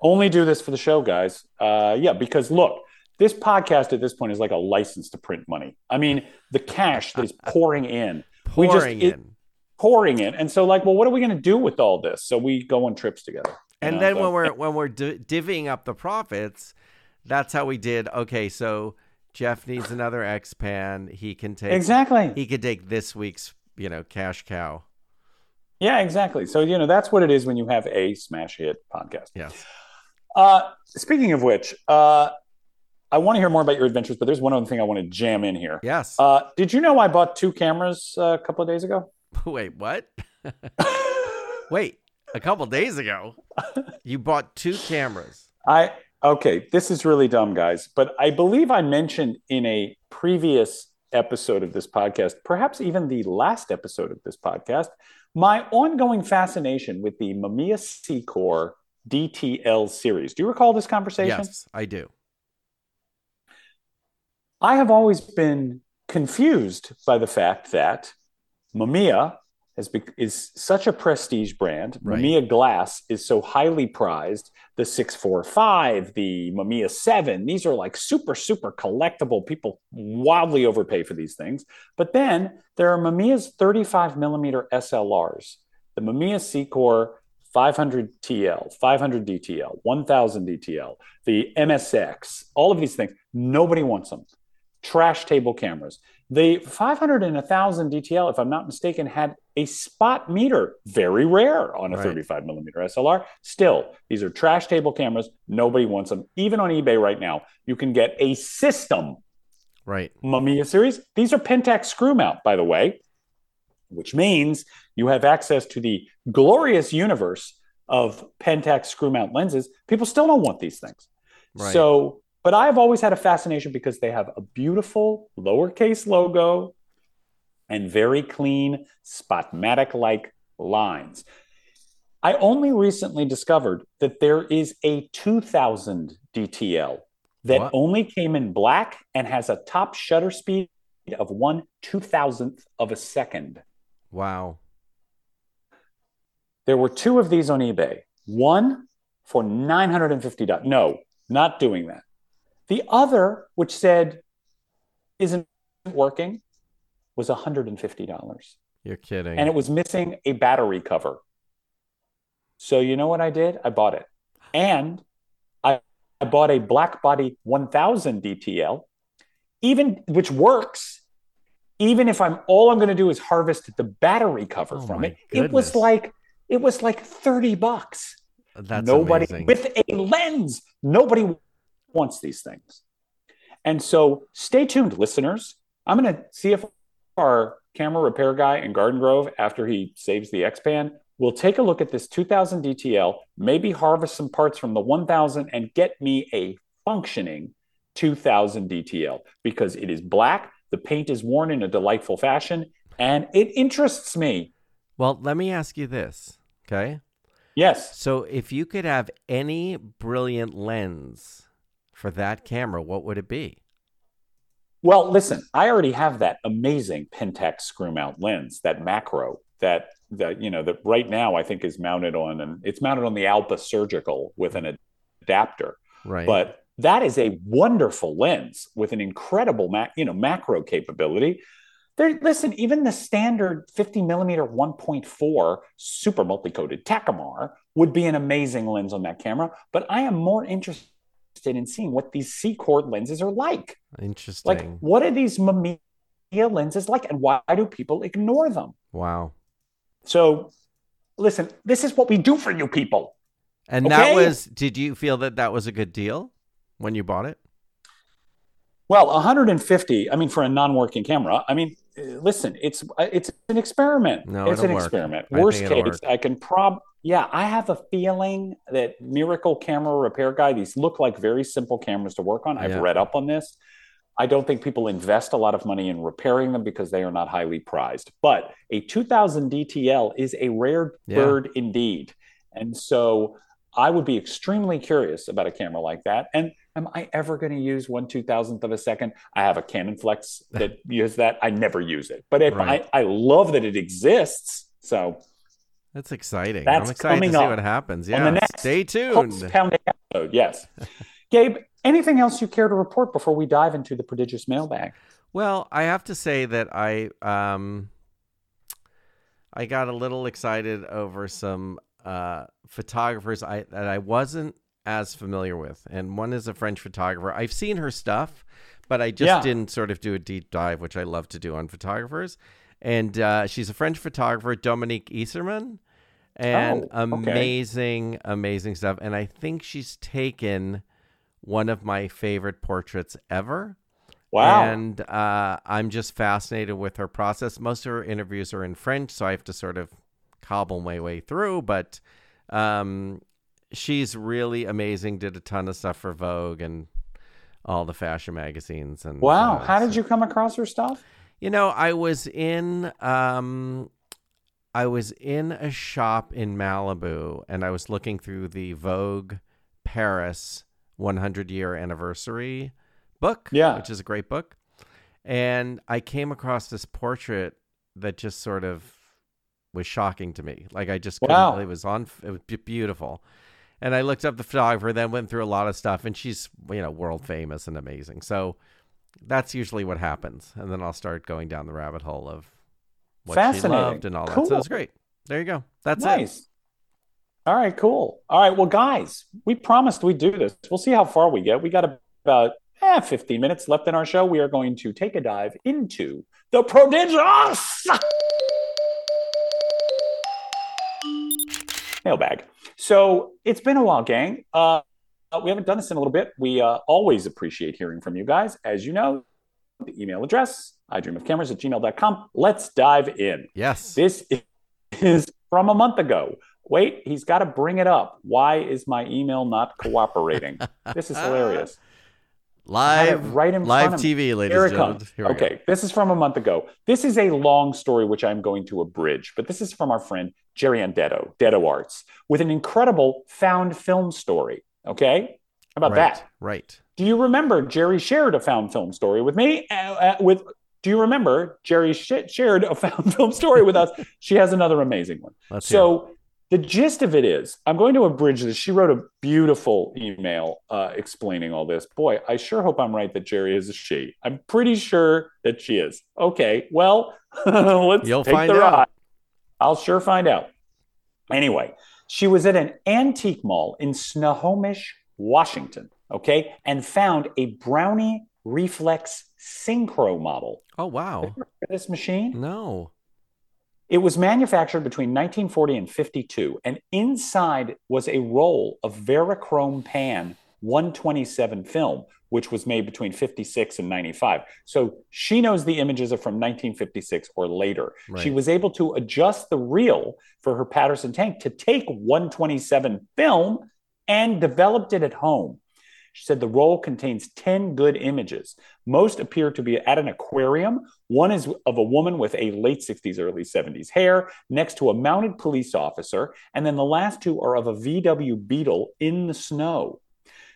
Only do this for the show, guys. Uh, yeah, because look, this podcast at this point is like a license to print money. I mean, the cash that is *laughs* pouring in, We just- Pouring it- in. pouring in, and so like, well, what are we going to do with all this? So we go on trips together. You And know, then so- when we're *laughs* when we're di- divvying up the profits, that's how we did. Okay, so Jeff needs another X pan. He can take exactly, he could take this week's you know cash cow. yeah, exactly. So you know that's what it is when you have a smash hit podcast. Yes. Uh, speaking of which, uh, I want to hear more about your adventures, but there's one other thing I want to jam in here. Yes. Uh, did you know I bought two cameras uh, a couple of days ago? *laughs* Wait, what? *laughs* Wait, a couple days ago, *laughs* you bought two cameras. I okay, this is really dumb, guys, but I believe I mentioned in a previous episode of this podcast, perhaps even the last episode of this podcast, my ongoing fascination with the Mamiya Sekor DTL series. Do you recall this conversation? Yes, I do. I have always been confused by the fact that Mamiya has be- is such a prestige brand. Right. Mamiya glass is so highly prized. The 645, the Mamiya 7, these are like super, super collectible. People wildly overpay for these things. But then there are Mamiya's 35 millimeter SLRs, the Mamiya Sekor 500 TL, 500 DTL, 1000 DTL, the MSX, all of these things. Nobody wants them trash table cameras. The 500 and 1000 DTL, if I'm not mistaken, had a spot meter, very rare on a Right. 35 millimeter SLR. Still, these are trash table cameras. Nobody wants them. Even on eBay right now, you can get a system Right. Mamiya series. These are Pentax screw mount, by the way, which means you have access to the glorious universe of Pentax screw mount lenses. People still don't want these things. Right. So, but I've always had a fascination because they have a beautiful lowercase logo and very clean Spotmatic like lines. I only recently discovered that there is a 2000 DTL that What? only came in black and has a top shutter speed of one two thousandth of a second. Wow. There were two of these on eBay. One for $950. No, not doing that. The other, which said isn't working, was $150. You're kidding. And it was missing a battery cover. So you know what I did? I bought it. And I, I bought a black body 1000 DTL, even which works. Even if I'm all I'm going to do is harvest the battery cover Oh from it, it was like it was like 30 bucks. That's nobody amazing. with a lens. Nobody wants these things. And so stay tuned, listeners. I'm going to see if our camera repair guy in Garden Grove, after he saves the X Pan, will take a look at this 2000 DTL, maybe harvest some parts from the 1000 and get me a functioning 2000 DTL because it is black. The paint is worn in a delightful fashion and it interests me. well, let me ask you this. Okay. Yes. So if you could have any brilliant lens for that camera, what would it be? Well, listen, I already have that amazing Pentax screw mount lens, that macro that that you know that right now I think is mounted on and it's mounted on the Alpha Surgical with an adapter. Right. But that is a wonderful lens with an incredible mac, you know, macro capability. There, listen, even the standard 50 millimeter 1.4 super multi-coated Takumar would be an amazing lens on that camera. But I am more interested in seeing what these Sekor lenses are like. Interesting. Like, what are these Mamiya lenses like, and why do people ignore them? wow. So, listen, this is what we do for you people. And that was, did you feel that that was a good deal when you bought it? Well, 150. I mean, for a non-working camera, I mean, listen, it's uh, it's an experiment. No, it's an work. experiment. I Worst case, I can prob. Yeah, I have a feeling that Miracle Camera Repair Guy. These look like very simple cameras to work on. I've Yeah. read up on this. I don't think people invest a lot of money in repairing them because they are not highly prized. But a 2000 DTL is a rare Yeah. bird indeed, and so I would be extremely curious about a camera like that. And am I ever going to use one two thousandth of a second? I have a Canonflex *laughs* that uses that. I never use it, but if Right. I, I love that it exists. So That's exciting. That's I'm excited to coming see up what happens. on Yeah. the next Stay tuned. episode, yes. *laughs* Gabe, anything else you care to report before we dive into the prodigious mailbag? Well, I have to say that I um I got a little excited over some uh photographers I that I wasn't as familiar with. And one is a French photographer. I've seen her stuff, but I just Yeah. didn't sort of do a deep dive, which I love to do on photographers. And uh, she's a French photographer, Dominique Issermann. And Oh, okay. amazing, amazing stuff. And I think she's taken one of my favorite portraits ever. Wow. And uh, I'm just fascinated with her process. Most of her interviews are in French, so I have to sort of cobble my way through. But um, she's really amazing. Did a ton of stuff for Vogue and all the fashion magazines. And wow. uh, How did so- you come across her stuff? You know, I was in um, I was in a shop in Malibu, and I was looking through the Vogue Paris 100 year anniversary book, Yeah. which is a great book. And I came across this portrait that just sort of was shocking to me. Like I just couldn't Wow. it was on. It was beautiful. And I looked up the photographer, then went through a lot of stuff, and she's you know world famous and amazing. So that's usually what happens, and then I'll start going down the rabbit hole of what she loved and all that. So it's great. There you go. That's it. nice. All right, cool. All right, well, guys, we promised we'd do this. We'll see how far we get. We got about eh, 15 minutes left in our show. We are going to take a dive into the prodigious mailbag. So it's been a while, gang. Uh, we haven't done this in a little bit. We uh, always appreciate hearing from you guys. As you know, the email address, I dream of cameras at gmail.com. Let's dive in. Yes. This is from a month ago. Wait, he's got to bring it up. Why is my email not cooperating? *laughs* this is hilarious. I have it live, right in live front of me. TV, ladies Here and gentlemen. Here we go. Okay, this is from a month ago. This is a long story, which I'm going to abridge, but this is from our friend Jerry Andetto, Detto Arts, with an incredible found film story. Okay, how about right. that? Right. Do you remember Jerry shared a found film story with me? Uh, uh, with do you remember Jerry sh- shared a *laughs* found film story with us? She has another amazing one. Let's. So the gist of it is, I'm going to abridge this. She wrote a beautiful email uh, explaining all this. Boy, I sure hope I'm right that Jerry is a she. I'm pretty sure that she is. Okay, well, *laughs* let's You'll take find the out. I'll sure find out. Anyway, she was at an antique mall in Snohomish, Washington, okay, and found a Brownie Reflex Synchro model. Oh wow. This machine? No. It was manufactured between 1940 and 52, and inside was a roll of Verichrome Pan 127 film, which was made between 56 and 95. So she knows the images are from 1956 or later. She was able to adjust the reel for her Paterson tank to take 127 film and developed it at home. She said the roll contains 10 good images. Most appear to be at an aquarium. One is of a woman with a late 60s, early 70s hair next to a mounted police officer. And then the last two are of a VW Beetle in the snow.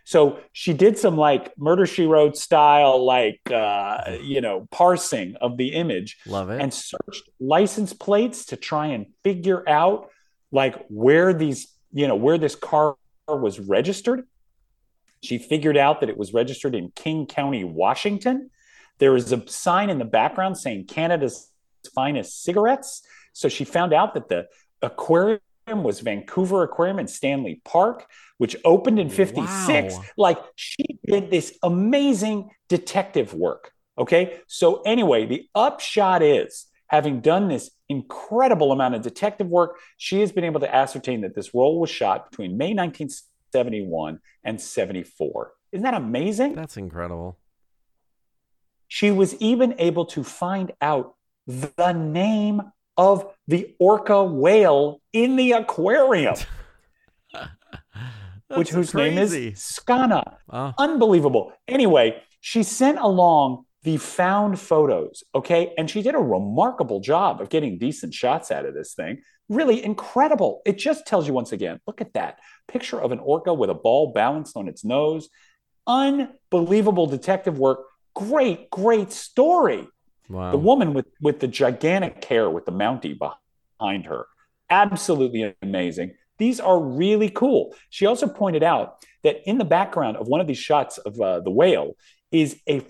So she did some like Murder She Wrote style, like, uh, you know, parsing of the image Love it. and searched license plates to try and figure out like where these, you know, where this car was registered. She figured out that it was registered in King County, Washington. There was a sign in the background saying Canada's finest cigarettes. So she found out that the aquarium was Vancouver Aquarium in Stanley Park, which opened in 56. Wow. Like she did this amazing detective work. Okay. So, anyway, the upshot is having done this incredible amount of detective work, she has been able to ascertain that this role was shot between May 1971 and 74. Isn't that amazing? That's incredible. She was even able to find out the name of the orca whale in the aquarium, *laughs* which whose crazy. name is Skana. Oh, Unbelievable. Anyway, she sent along the found photos, okay? And she did a remarkable job of getting decent shots out of this thing. Really incredible. It just tells you once again look at that picture of an orca with a ball balanced on its nose. Unbelievable detective work. Great, great story. Wow. The woman with, with the gigantic hair with the Mountie behind her. Absolutely amazing. These are really cool. She also pointed out that in the background of one of these shots of uh, the whale is a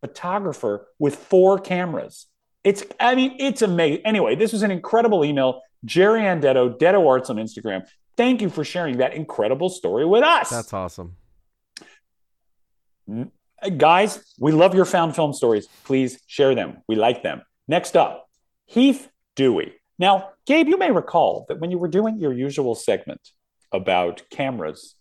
photographer with four cameras. It's, I mean, it's amazing. Anyway, this was an incredible email. Jerry Andetto, Detto Arts on Instagram. Thank you for sharing that incredible story with us. That's awesome. Guys, we love your found film stories. Please share them. We like them. Next up, Heath Dewey. Now, Gabe, you may recall that when you were doing your usual segment about cameras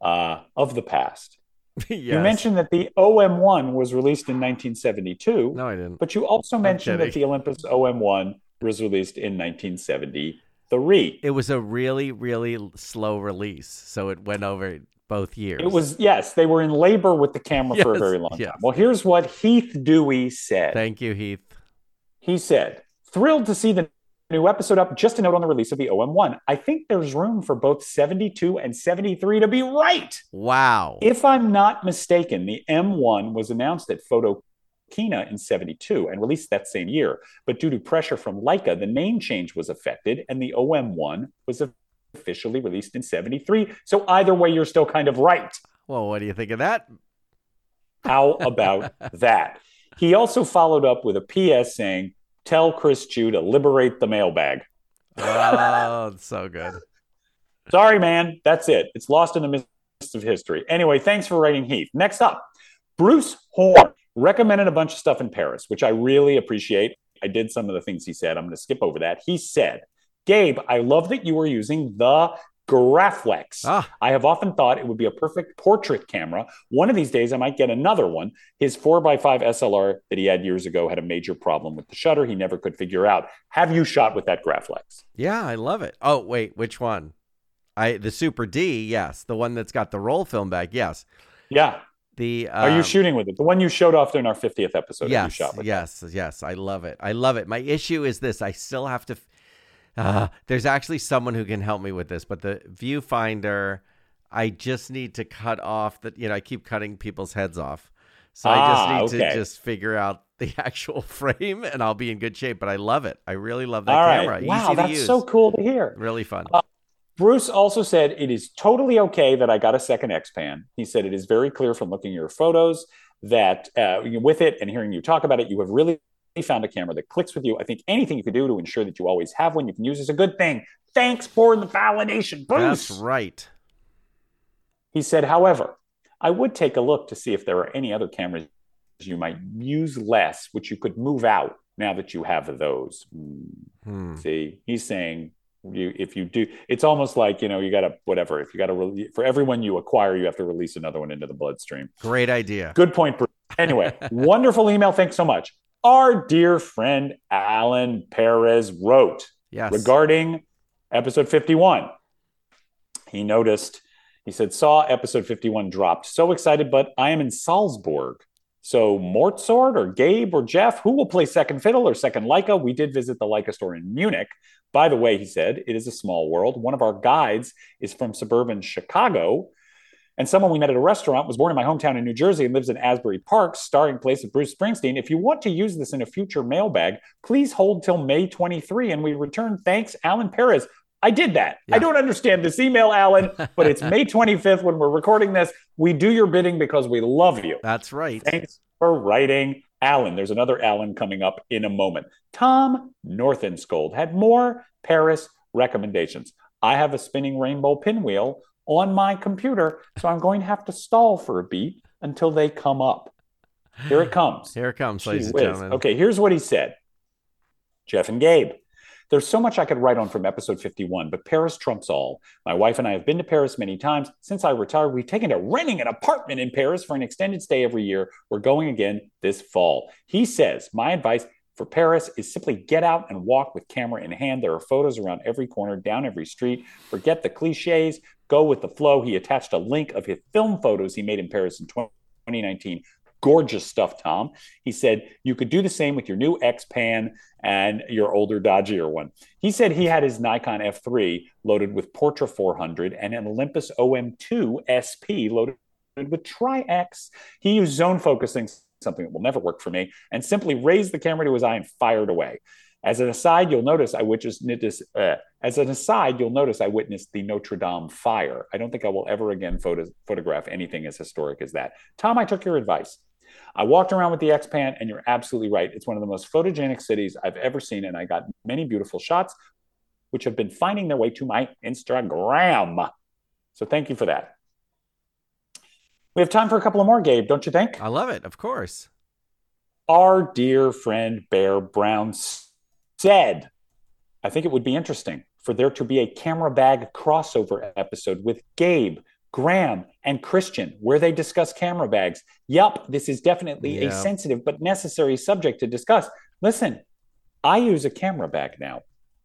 uh, of the past, *laughs* yes. you mentioned that the OM1 was released in 1972, No, I didn't. but you also mentioned that the Olympus OM1 was released in 1973. It was a really, really slow release, so it went over both years. It was, yes, they were in labor with the camera for a very long yes. time. Well, here's what Heath Dewey said. Thank you, Heath. He said, thrilled to see the new episode up. Just a note on the release of the OM1. I think there's room for both 72 and 73 to be right. Wow. If I'm not mistaken, the M1 was announced at Photokina in 72 and released that same year. But due to pressure from Leica, the name change was affected and the OM1 was officially released in 73. So either way, you're still kind of right. well, what do you think of that? How *laughs* about that? He also followed up with a PS saying, Tell Chris Chu to liberate the mailbag. Oh, it's so good. *laughs* Sorry, man. That's it. It's lost in the mist of history. Anyway, thanks for writing Heath. Next up, Bruce Horn recommended a bunch of stuff in Paris, which I really appreciate. I did some of the things he said. I'm going to skip over that. He said, Gabe, I love that you are using the Graflex. Ah, I have often thought it would be a perfect portrait camera. One of these days, I might get another one. His 4x5 SLR that he had years ago had a major problem with the shutter he never could figure out. Have you shot with that Graflex? yeah, I love it. Oh, wait, which one? I the Super D, yes, the one that's got the roll film bag, yes. Yeah. The Are you um, shooting with it? The one you showed off during our 50th episode. Yes, shot with yes, yes. I love it. I love it. My issue is this: I still have to. Uh, there's actually someone who can help me with this, but the viewfinder, I just need to cut off that. You know, I keep cutting people's heads off, so I Ah, just need okay. to just figure out *laughs* the actual frame, and I'll be in good shape. But I love it. I really love that All right. camera. Wow, Easy that's use. so cool to hear. Really fun. Bruce also said it is totally okay that I got a second X Pan. He said it is very clear from looking at your photos that uh, with it and hearing you talk about it, you have really found a camera that clicks with you. I think anything you can do to ensure that you always have one you can use is a good thing. Thanks for the validation, Bruce. That's right. He said, however, I would take a look to see if there are any other cameras you might use less, which you could move out now that you have those. Hmm. Hmm. See, he's saying you if you do, it's almost like you know you got to whatever. If you got to re- for everyone you acquire, you have to release another one into the bloodstream. Great idea. Good point. Bruce. Anyway, *laughs* wonderful email. Thanks so much. Our dear friend Alan Perez wrote Yes. regarding episode 51. He noticed, he said, saw episode 51 dropped. So excited, but I am in Salzburg. So Mozart or Gabe or Jeff, who will play second fiddle or second Leica? We did visit the Leica store in Munich. By the way, he said, it is a small world. One of our guides is from suburban Chicago. And someone we met at a restaurant was born in my hometown in New Jersey and lives in Asbury Park, starring place of Bruce Springsteen. If you want to use this in a future mailbag, please hold till May 23 and we return. Thanks, Alan Perez. I did that. Yeah. I don't understand this email, Alan, but it's *laughs* May 25th when we're recording this. We do your bidding because we love you. That's right. Thanks for writing, Alan. There's another Alan coming up in a moment. Tom Northenskold had more Paris recommendations. I have a spinning rainbow pinwheel on my computer, so I'm going to have to stall for a beat until they come up. Here it comes. Here it comes, ladies and gentlemen. Okay, here's what he said Jeff and Gabe. There's so much I could write on from episode 51, but Paris trumps all. My wife and I have been to Paris many times. Since I retired, we've taken to renting an apartment in Paris for an extended stay every year. We're going again this fall. He says, My advice for Paris is simply get out and walk with camera in hand. There are photos around every corner, down every street. Forget the cliches, go with the flow. He attached a link of his film photos he made in Paris in 2019. Gorgeous stuff, Tom. He said you could do the same with your new X Pan and your older, dodgier one. He said he had his Nikon F3 loaded with Portra 400 and an Olympus OM2 SP loaded with Tri-X. He used zone focusing something that will never work for me, and simply raised the camera to his eye and fired away. As an aside, you'll notice I witnessed uh, as an aside, you'll notice I witnessed the Notre Dame fire. I don't think I will ever again photo- photograph anything as historic as that. Tom, I took your advice. I walked around with the X-Pan, and you're absolutely right. It's one of the most photogenic cities I've ever seen, and I got many beautiful shots, which have been finding their way to my Instagram. So thank you for that. We have time for a couple of more, Gabe, don't you think? I love it, of course. Our dear friend Bear Brown said, I think it would be interesting for there to be a camera bag crossover episode with Gabe, Graham, and Christian, where they discuss camera bags. Yup, this is definitely yeah. a sensitive but necessary subject to discuss. Listen, I use a camera bag now.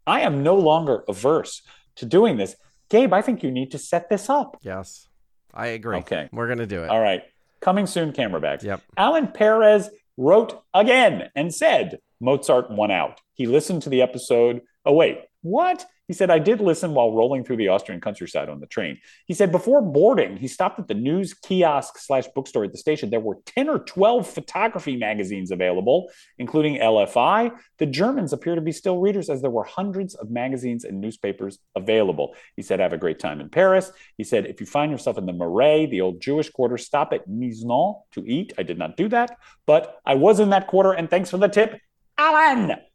I am no longer averse to doing this. Gabe, I think you need to set this up. Yes. I agree. Okay. We're going to do it. All right. Coming soon, camera bags. Yep. Alan Perez wrote again and said Mozart won out. He listened to the episode. Oh, wait. What? He said, I did listen while rolling through the Austrian countryside on the train. He said, before boarding, he stopped at the news kiosk slash bookstore at the station. There were 10 or 12 photography magazines available, including LFI. The Germans appear to be still readers as there were hundreds of magazines and newspapers available. He said, have a great time in Paris. He said, if you find yourself in the Marais, the old Jewish quarter, stop at Miznon to eat. I did not do that, but I was in that quarter. And thanks for the tip, Alan.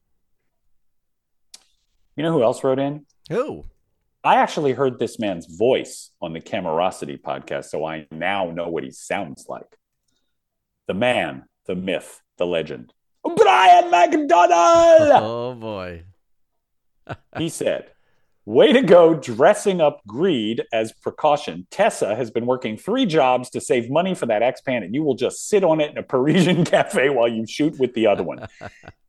You know who else wrote in? Who? I actually heard this man's voice on the Camerosity podcast, so I now know what he sounds like. The man, the myth, the legend, Brian McDonald. *laughs* Oh boy. *laughs* he said, Way to go dressing up greed as precaution. Tessa has been working three jobs to save money for that X Pan, and you will just sit on it in a Parisian *laughs* cafe while you shoot with the other one.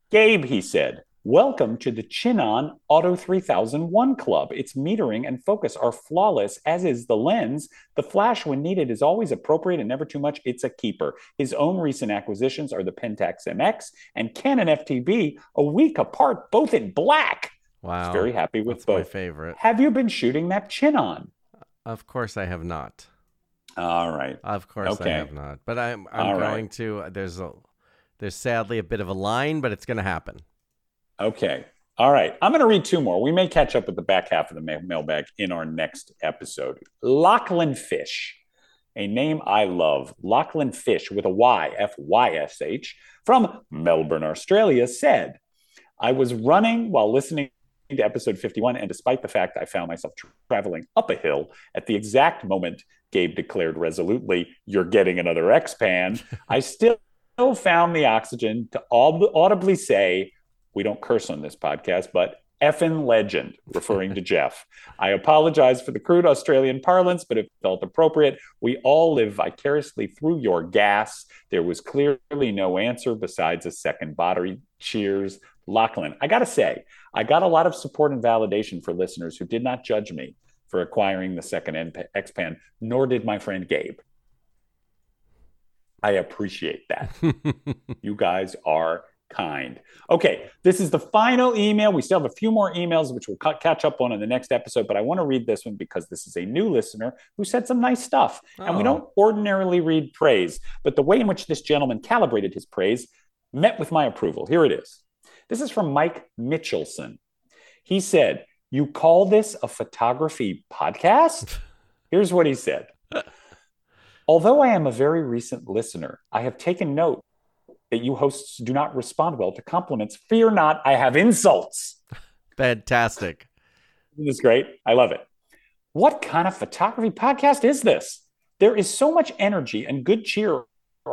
Gabe, he said, Welcome to the Chinon Auto 3001 Club. Its metering and focus are flawless, as is the lens. The flash, when needed, is always appropriate and never too much. It's a keeper. His own recent acquisitions are the Pentax MX and Canon FTB, a week apart, both in black. Wow. He's very happy with That's both. my favorite. Have you been shooting that Chinon? Of course, I have not. All right. Of course, Okay. I have not. But I'm I'm All right. going to. Uh, there's a there's sadly a bit of a line, but it's going to happen. Okay. All right. I'm going to read two more. We may catch up with the back half of the mailbag in our next episode. Lachlan Fysh, a name I love. Lachlan Fysh with a Y, F Y S H, from Melbourne, Australia, said, I was running while listening to episode 51, and despite the fact I found myself traveling up a hill at the exact moment Gabe declared resolutely, You're getting another X Pan, I still found the oxygen to aud- audibly say, we don't curse on this podcast, but effing legend, referring to Jeff. I apologize for the crude Australian parlance, but it felt appropriate. We all live vicariously through your gas. There was clearly no answer besides a second battery. Cheers, Lachlan. I got to say, I got a lot of support and validation for listeners who did not judge me for acquiring the second X Pan, nor did my friend Gabe. I appreciate that. *laughs* you guys are kind. Okay, this is the final email. We still have a few more emails, which we'll ca- catch up on in the next episode, but I want to read this one because this is a new listener who said some nice stuff. And we Oh. don't ordinarily read praise, but the way in which this gentleman calibrated his praise met with my approval. Here it is. This is from Mike Mitchelson. He said, You call this a photography podcast? *laughs* Here's what he said. Although I am a very recent listener, I have taken note that you hosts do not respond well to compliments. Fear not, I have insults. *laughs* Fantastic. This Isn't this great? I love it. What kind of photography podcast is this? There is so much energy and good cheer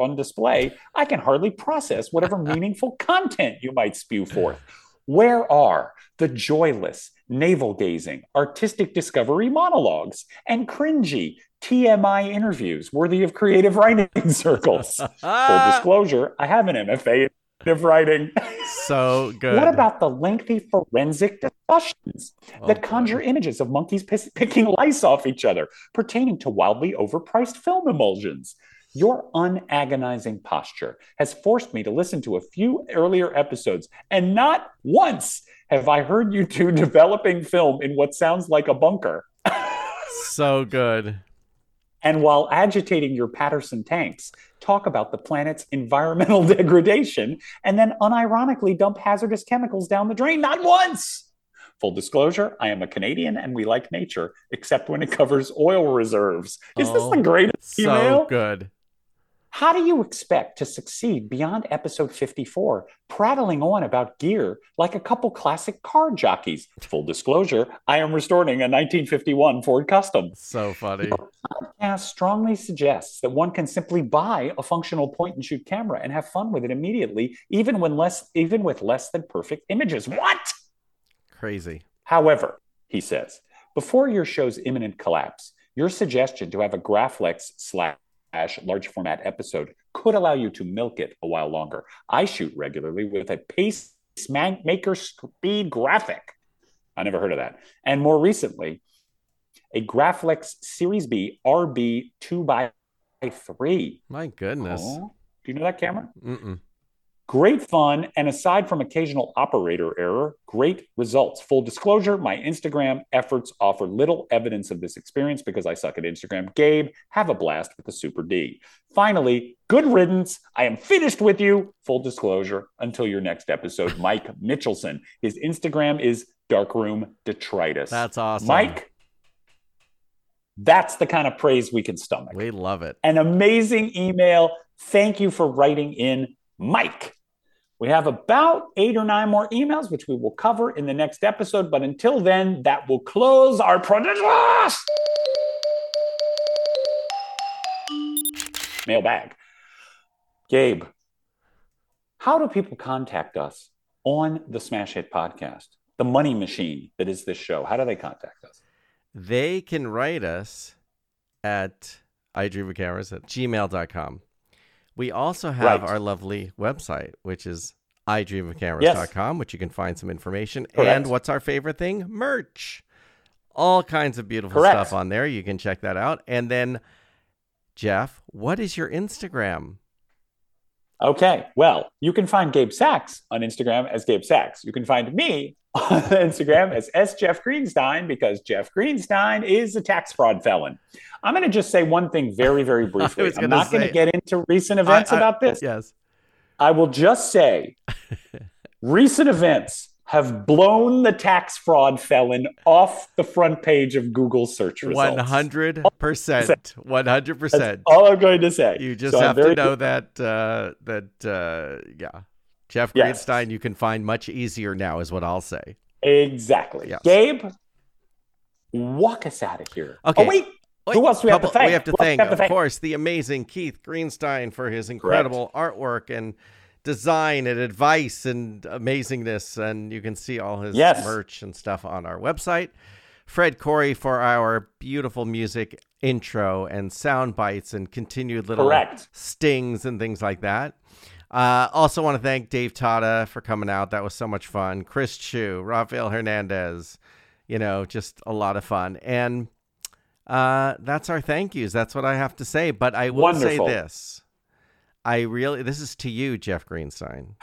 on display, I can hardly process whatever *laughs* meaningful content you might spew forth. Where are the joyless, navel gazing, artistic discovery monologues and cringy TMI interviews worthy of creative writing *laughs* circles? Full *laughs* disclosure, I have an MFA of writing. *laughs* So good. What about the lengthy forensic discussions Oh, that boy. conjure images of monkeys piss- picking lice off each other pertaining to wildly overpriced film emulsions? Your unagonizing posture has forced me to listen to a few earlier episodes, and not once have I heard you two *laughs* developing film in what sounds like a bunker. so good. And while agitating your Paterson tanks, talk about the planet's environmental *laughs* degradation and then unironically dump hazardous chemicals down the drain. Not once. Full disclosure, I am a Canadian and we like nature, except when it covers oil reserves. Is Oh, this the oh, greatest So email? good. How do you expect to succeed beyond episode 54, prattling on about gear like a couple classic car jockeys? Full disclosure, I am restoring a 1951 Ford Custom So funny. podcast strongly suggests that one can simply buy a functional point and shoot camera and have fun with it immediately, even when less, even with less than perfect images. What? Crazy. However, he says, before your show's imminent collapse, your suggestion to have a Graflex slash large format episode could allow you to milk it a while longer. I shoot regularly with a pacemaker speed graphic. I never heard of that. And more recently, a Graflex Series B RB 2x3. My goodness. Oh, do you know that camera? Mm-mm. Great fun, and aside from occasional operator error, great results. Full disclosure, my Instagram efforts offer little evidence of this experience because I suck at Instagram. Gabe, have a blast with the Super D. Finally, good riddance. I am finished with you. Full disclosure, until your next episode, *laughs* Mike Mitchelson. His Instagram is Darkroom Detritus. That's awesome. Mike, that's the kind of praise we can stomach We love it. an amazing email. Thank you for writing in, Mike. We have about eight or nine more emails, which we will cover in the next episode. But until then, that will close our prodigious mailbag. Gabe, how do people contact us on the Smash Hit podcast, the money machine that is this show? How do they contact us? They can write us at idreamofcameras at gmail.com. We also have Right. our lovely website, which is idreamofcameras.com, which you can find some information. Correct. And what's our favorite thing? Merch. All kinds of beautiful Correct. stuff on there. You can check that out. And then, Jeff, what is your Instagram? Okay. Well, you can find Gabe Sachs on Instagram as Gabe Sachs. You can find me *laughs* on Instagram as S. Jeff Greenstein because Jeff Greenstein is a tax fraud felon. I'm going to just say one thing very, very *laughs* briefly. I'm not going to get into recent events I- I- about this. Yes. I will just say *laughs* recent events have blown the tax fraud felon off the front page of Google search results. 100%. 100%. That's all I'm going to say. You just So have to know that uh, that uh, yeah, Jeff Yes. Greenstein you can find much easier now is what I'll say. Exactly. Yes. Gabe, walk us out of here. Okay. Oh, wait. Wait, Who else do we have to thank? We have to Who else do we thank, have to of thank? course, the amazing Keith Greenstein for his incredible artwork and design and advice and amazingness. And you can see all his Yes. merch and stuff on our website. Fred Coury for our beautiful music intro and sound bites and continued little Correct. stings and things like that. Uh, also want to thank Dave Tata for coming out. That was so much fun. Chris Chu, Rafael Hernandez, you know, just a lot of fun. And uh, that's our thank yous. That's what I have to say. But I will Wonderful. say this. I really, this is to you, Jeff Greenstein.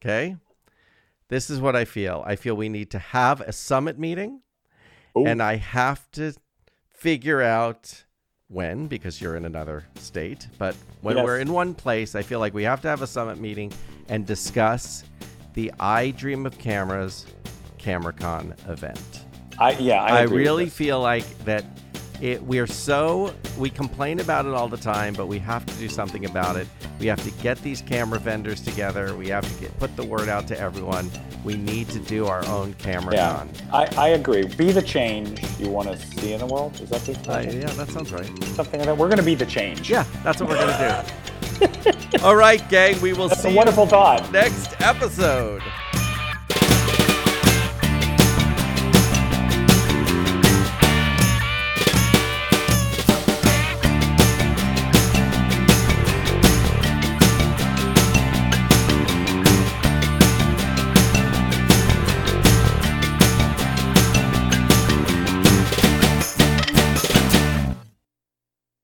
Okay. This is what I feel. I feel we need to have a summit meeting Ooh. and I have to figure out when because you're in another state. But when Yes. we're in one place, I feel like we have to have a summit meeting and discuss the I Dream of Cameras CameraCon event. I, yeah, I, I, really feel like that it, we're so we complain about it all the time, but we have to do something about it. We have to get these camera vendors together. We have to get put the word out to everyone. We need to do our own camera Yeah, con. I, I agree. Be the change you want to see in the world. Is that the Uh, yeah, that sounds right. something like that? We're going to be the change. Yeah, that's what we're gonna do. *laughs* all right, gang. We will that's see a you thought. next episode.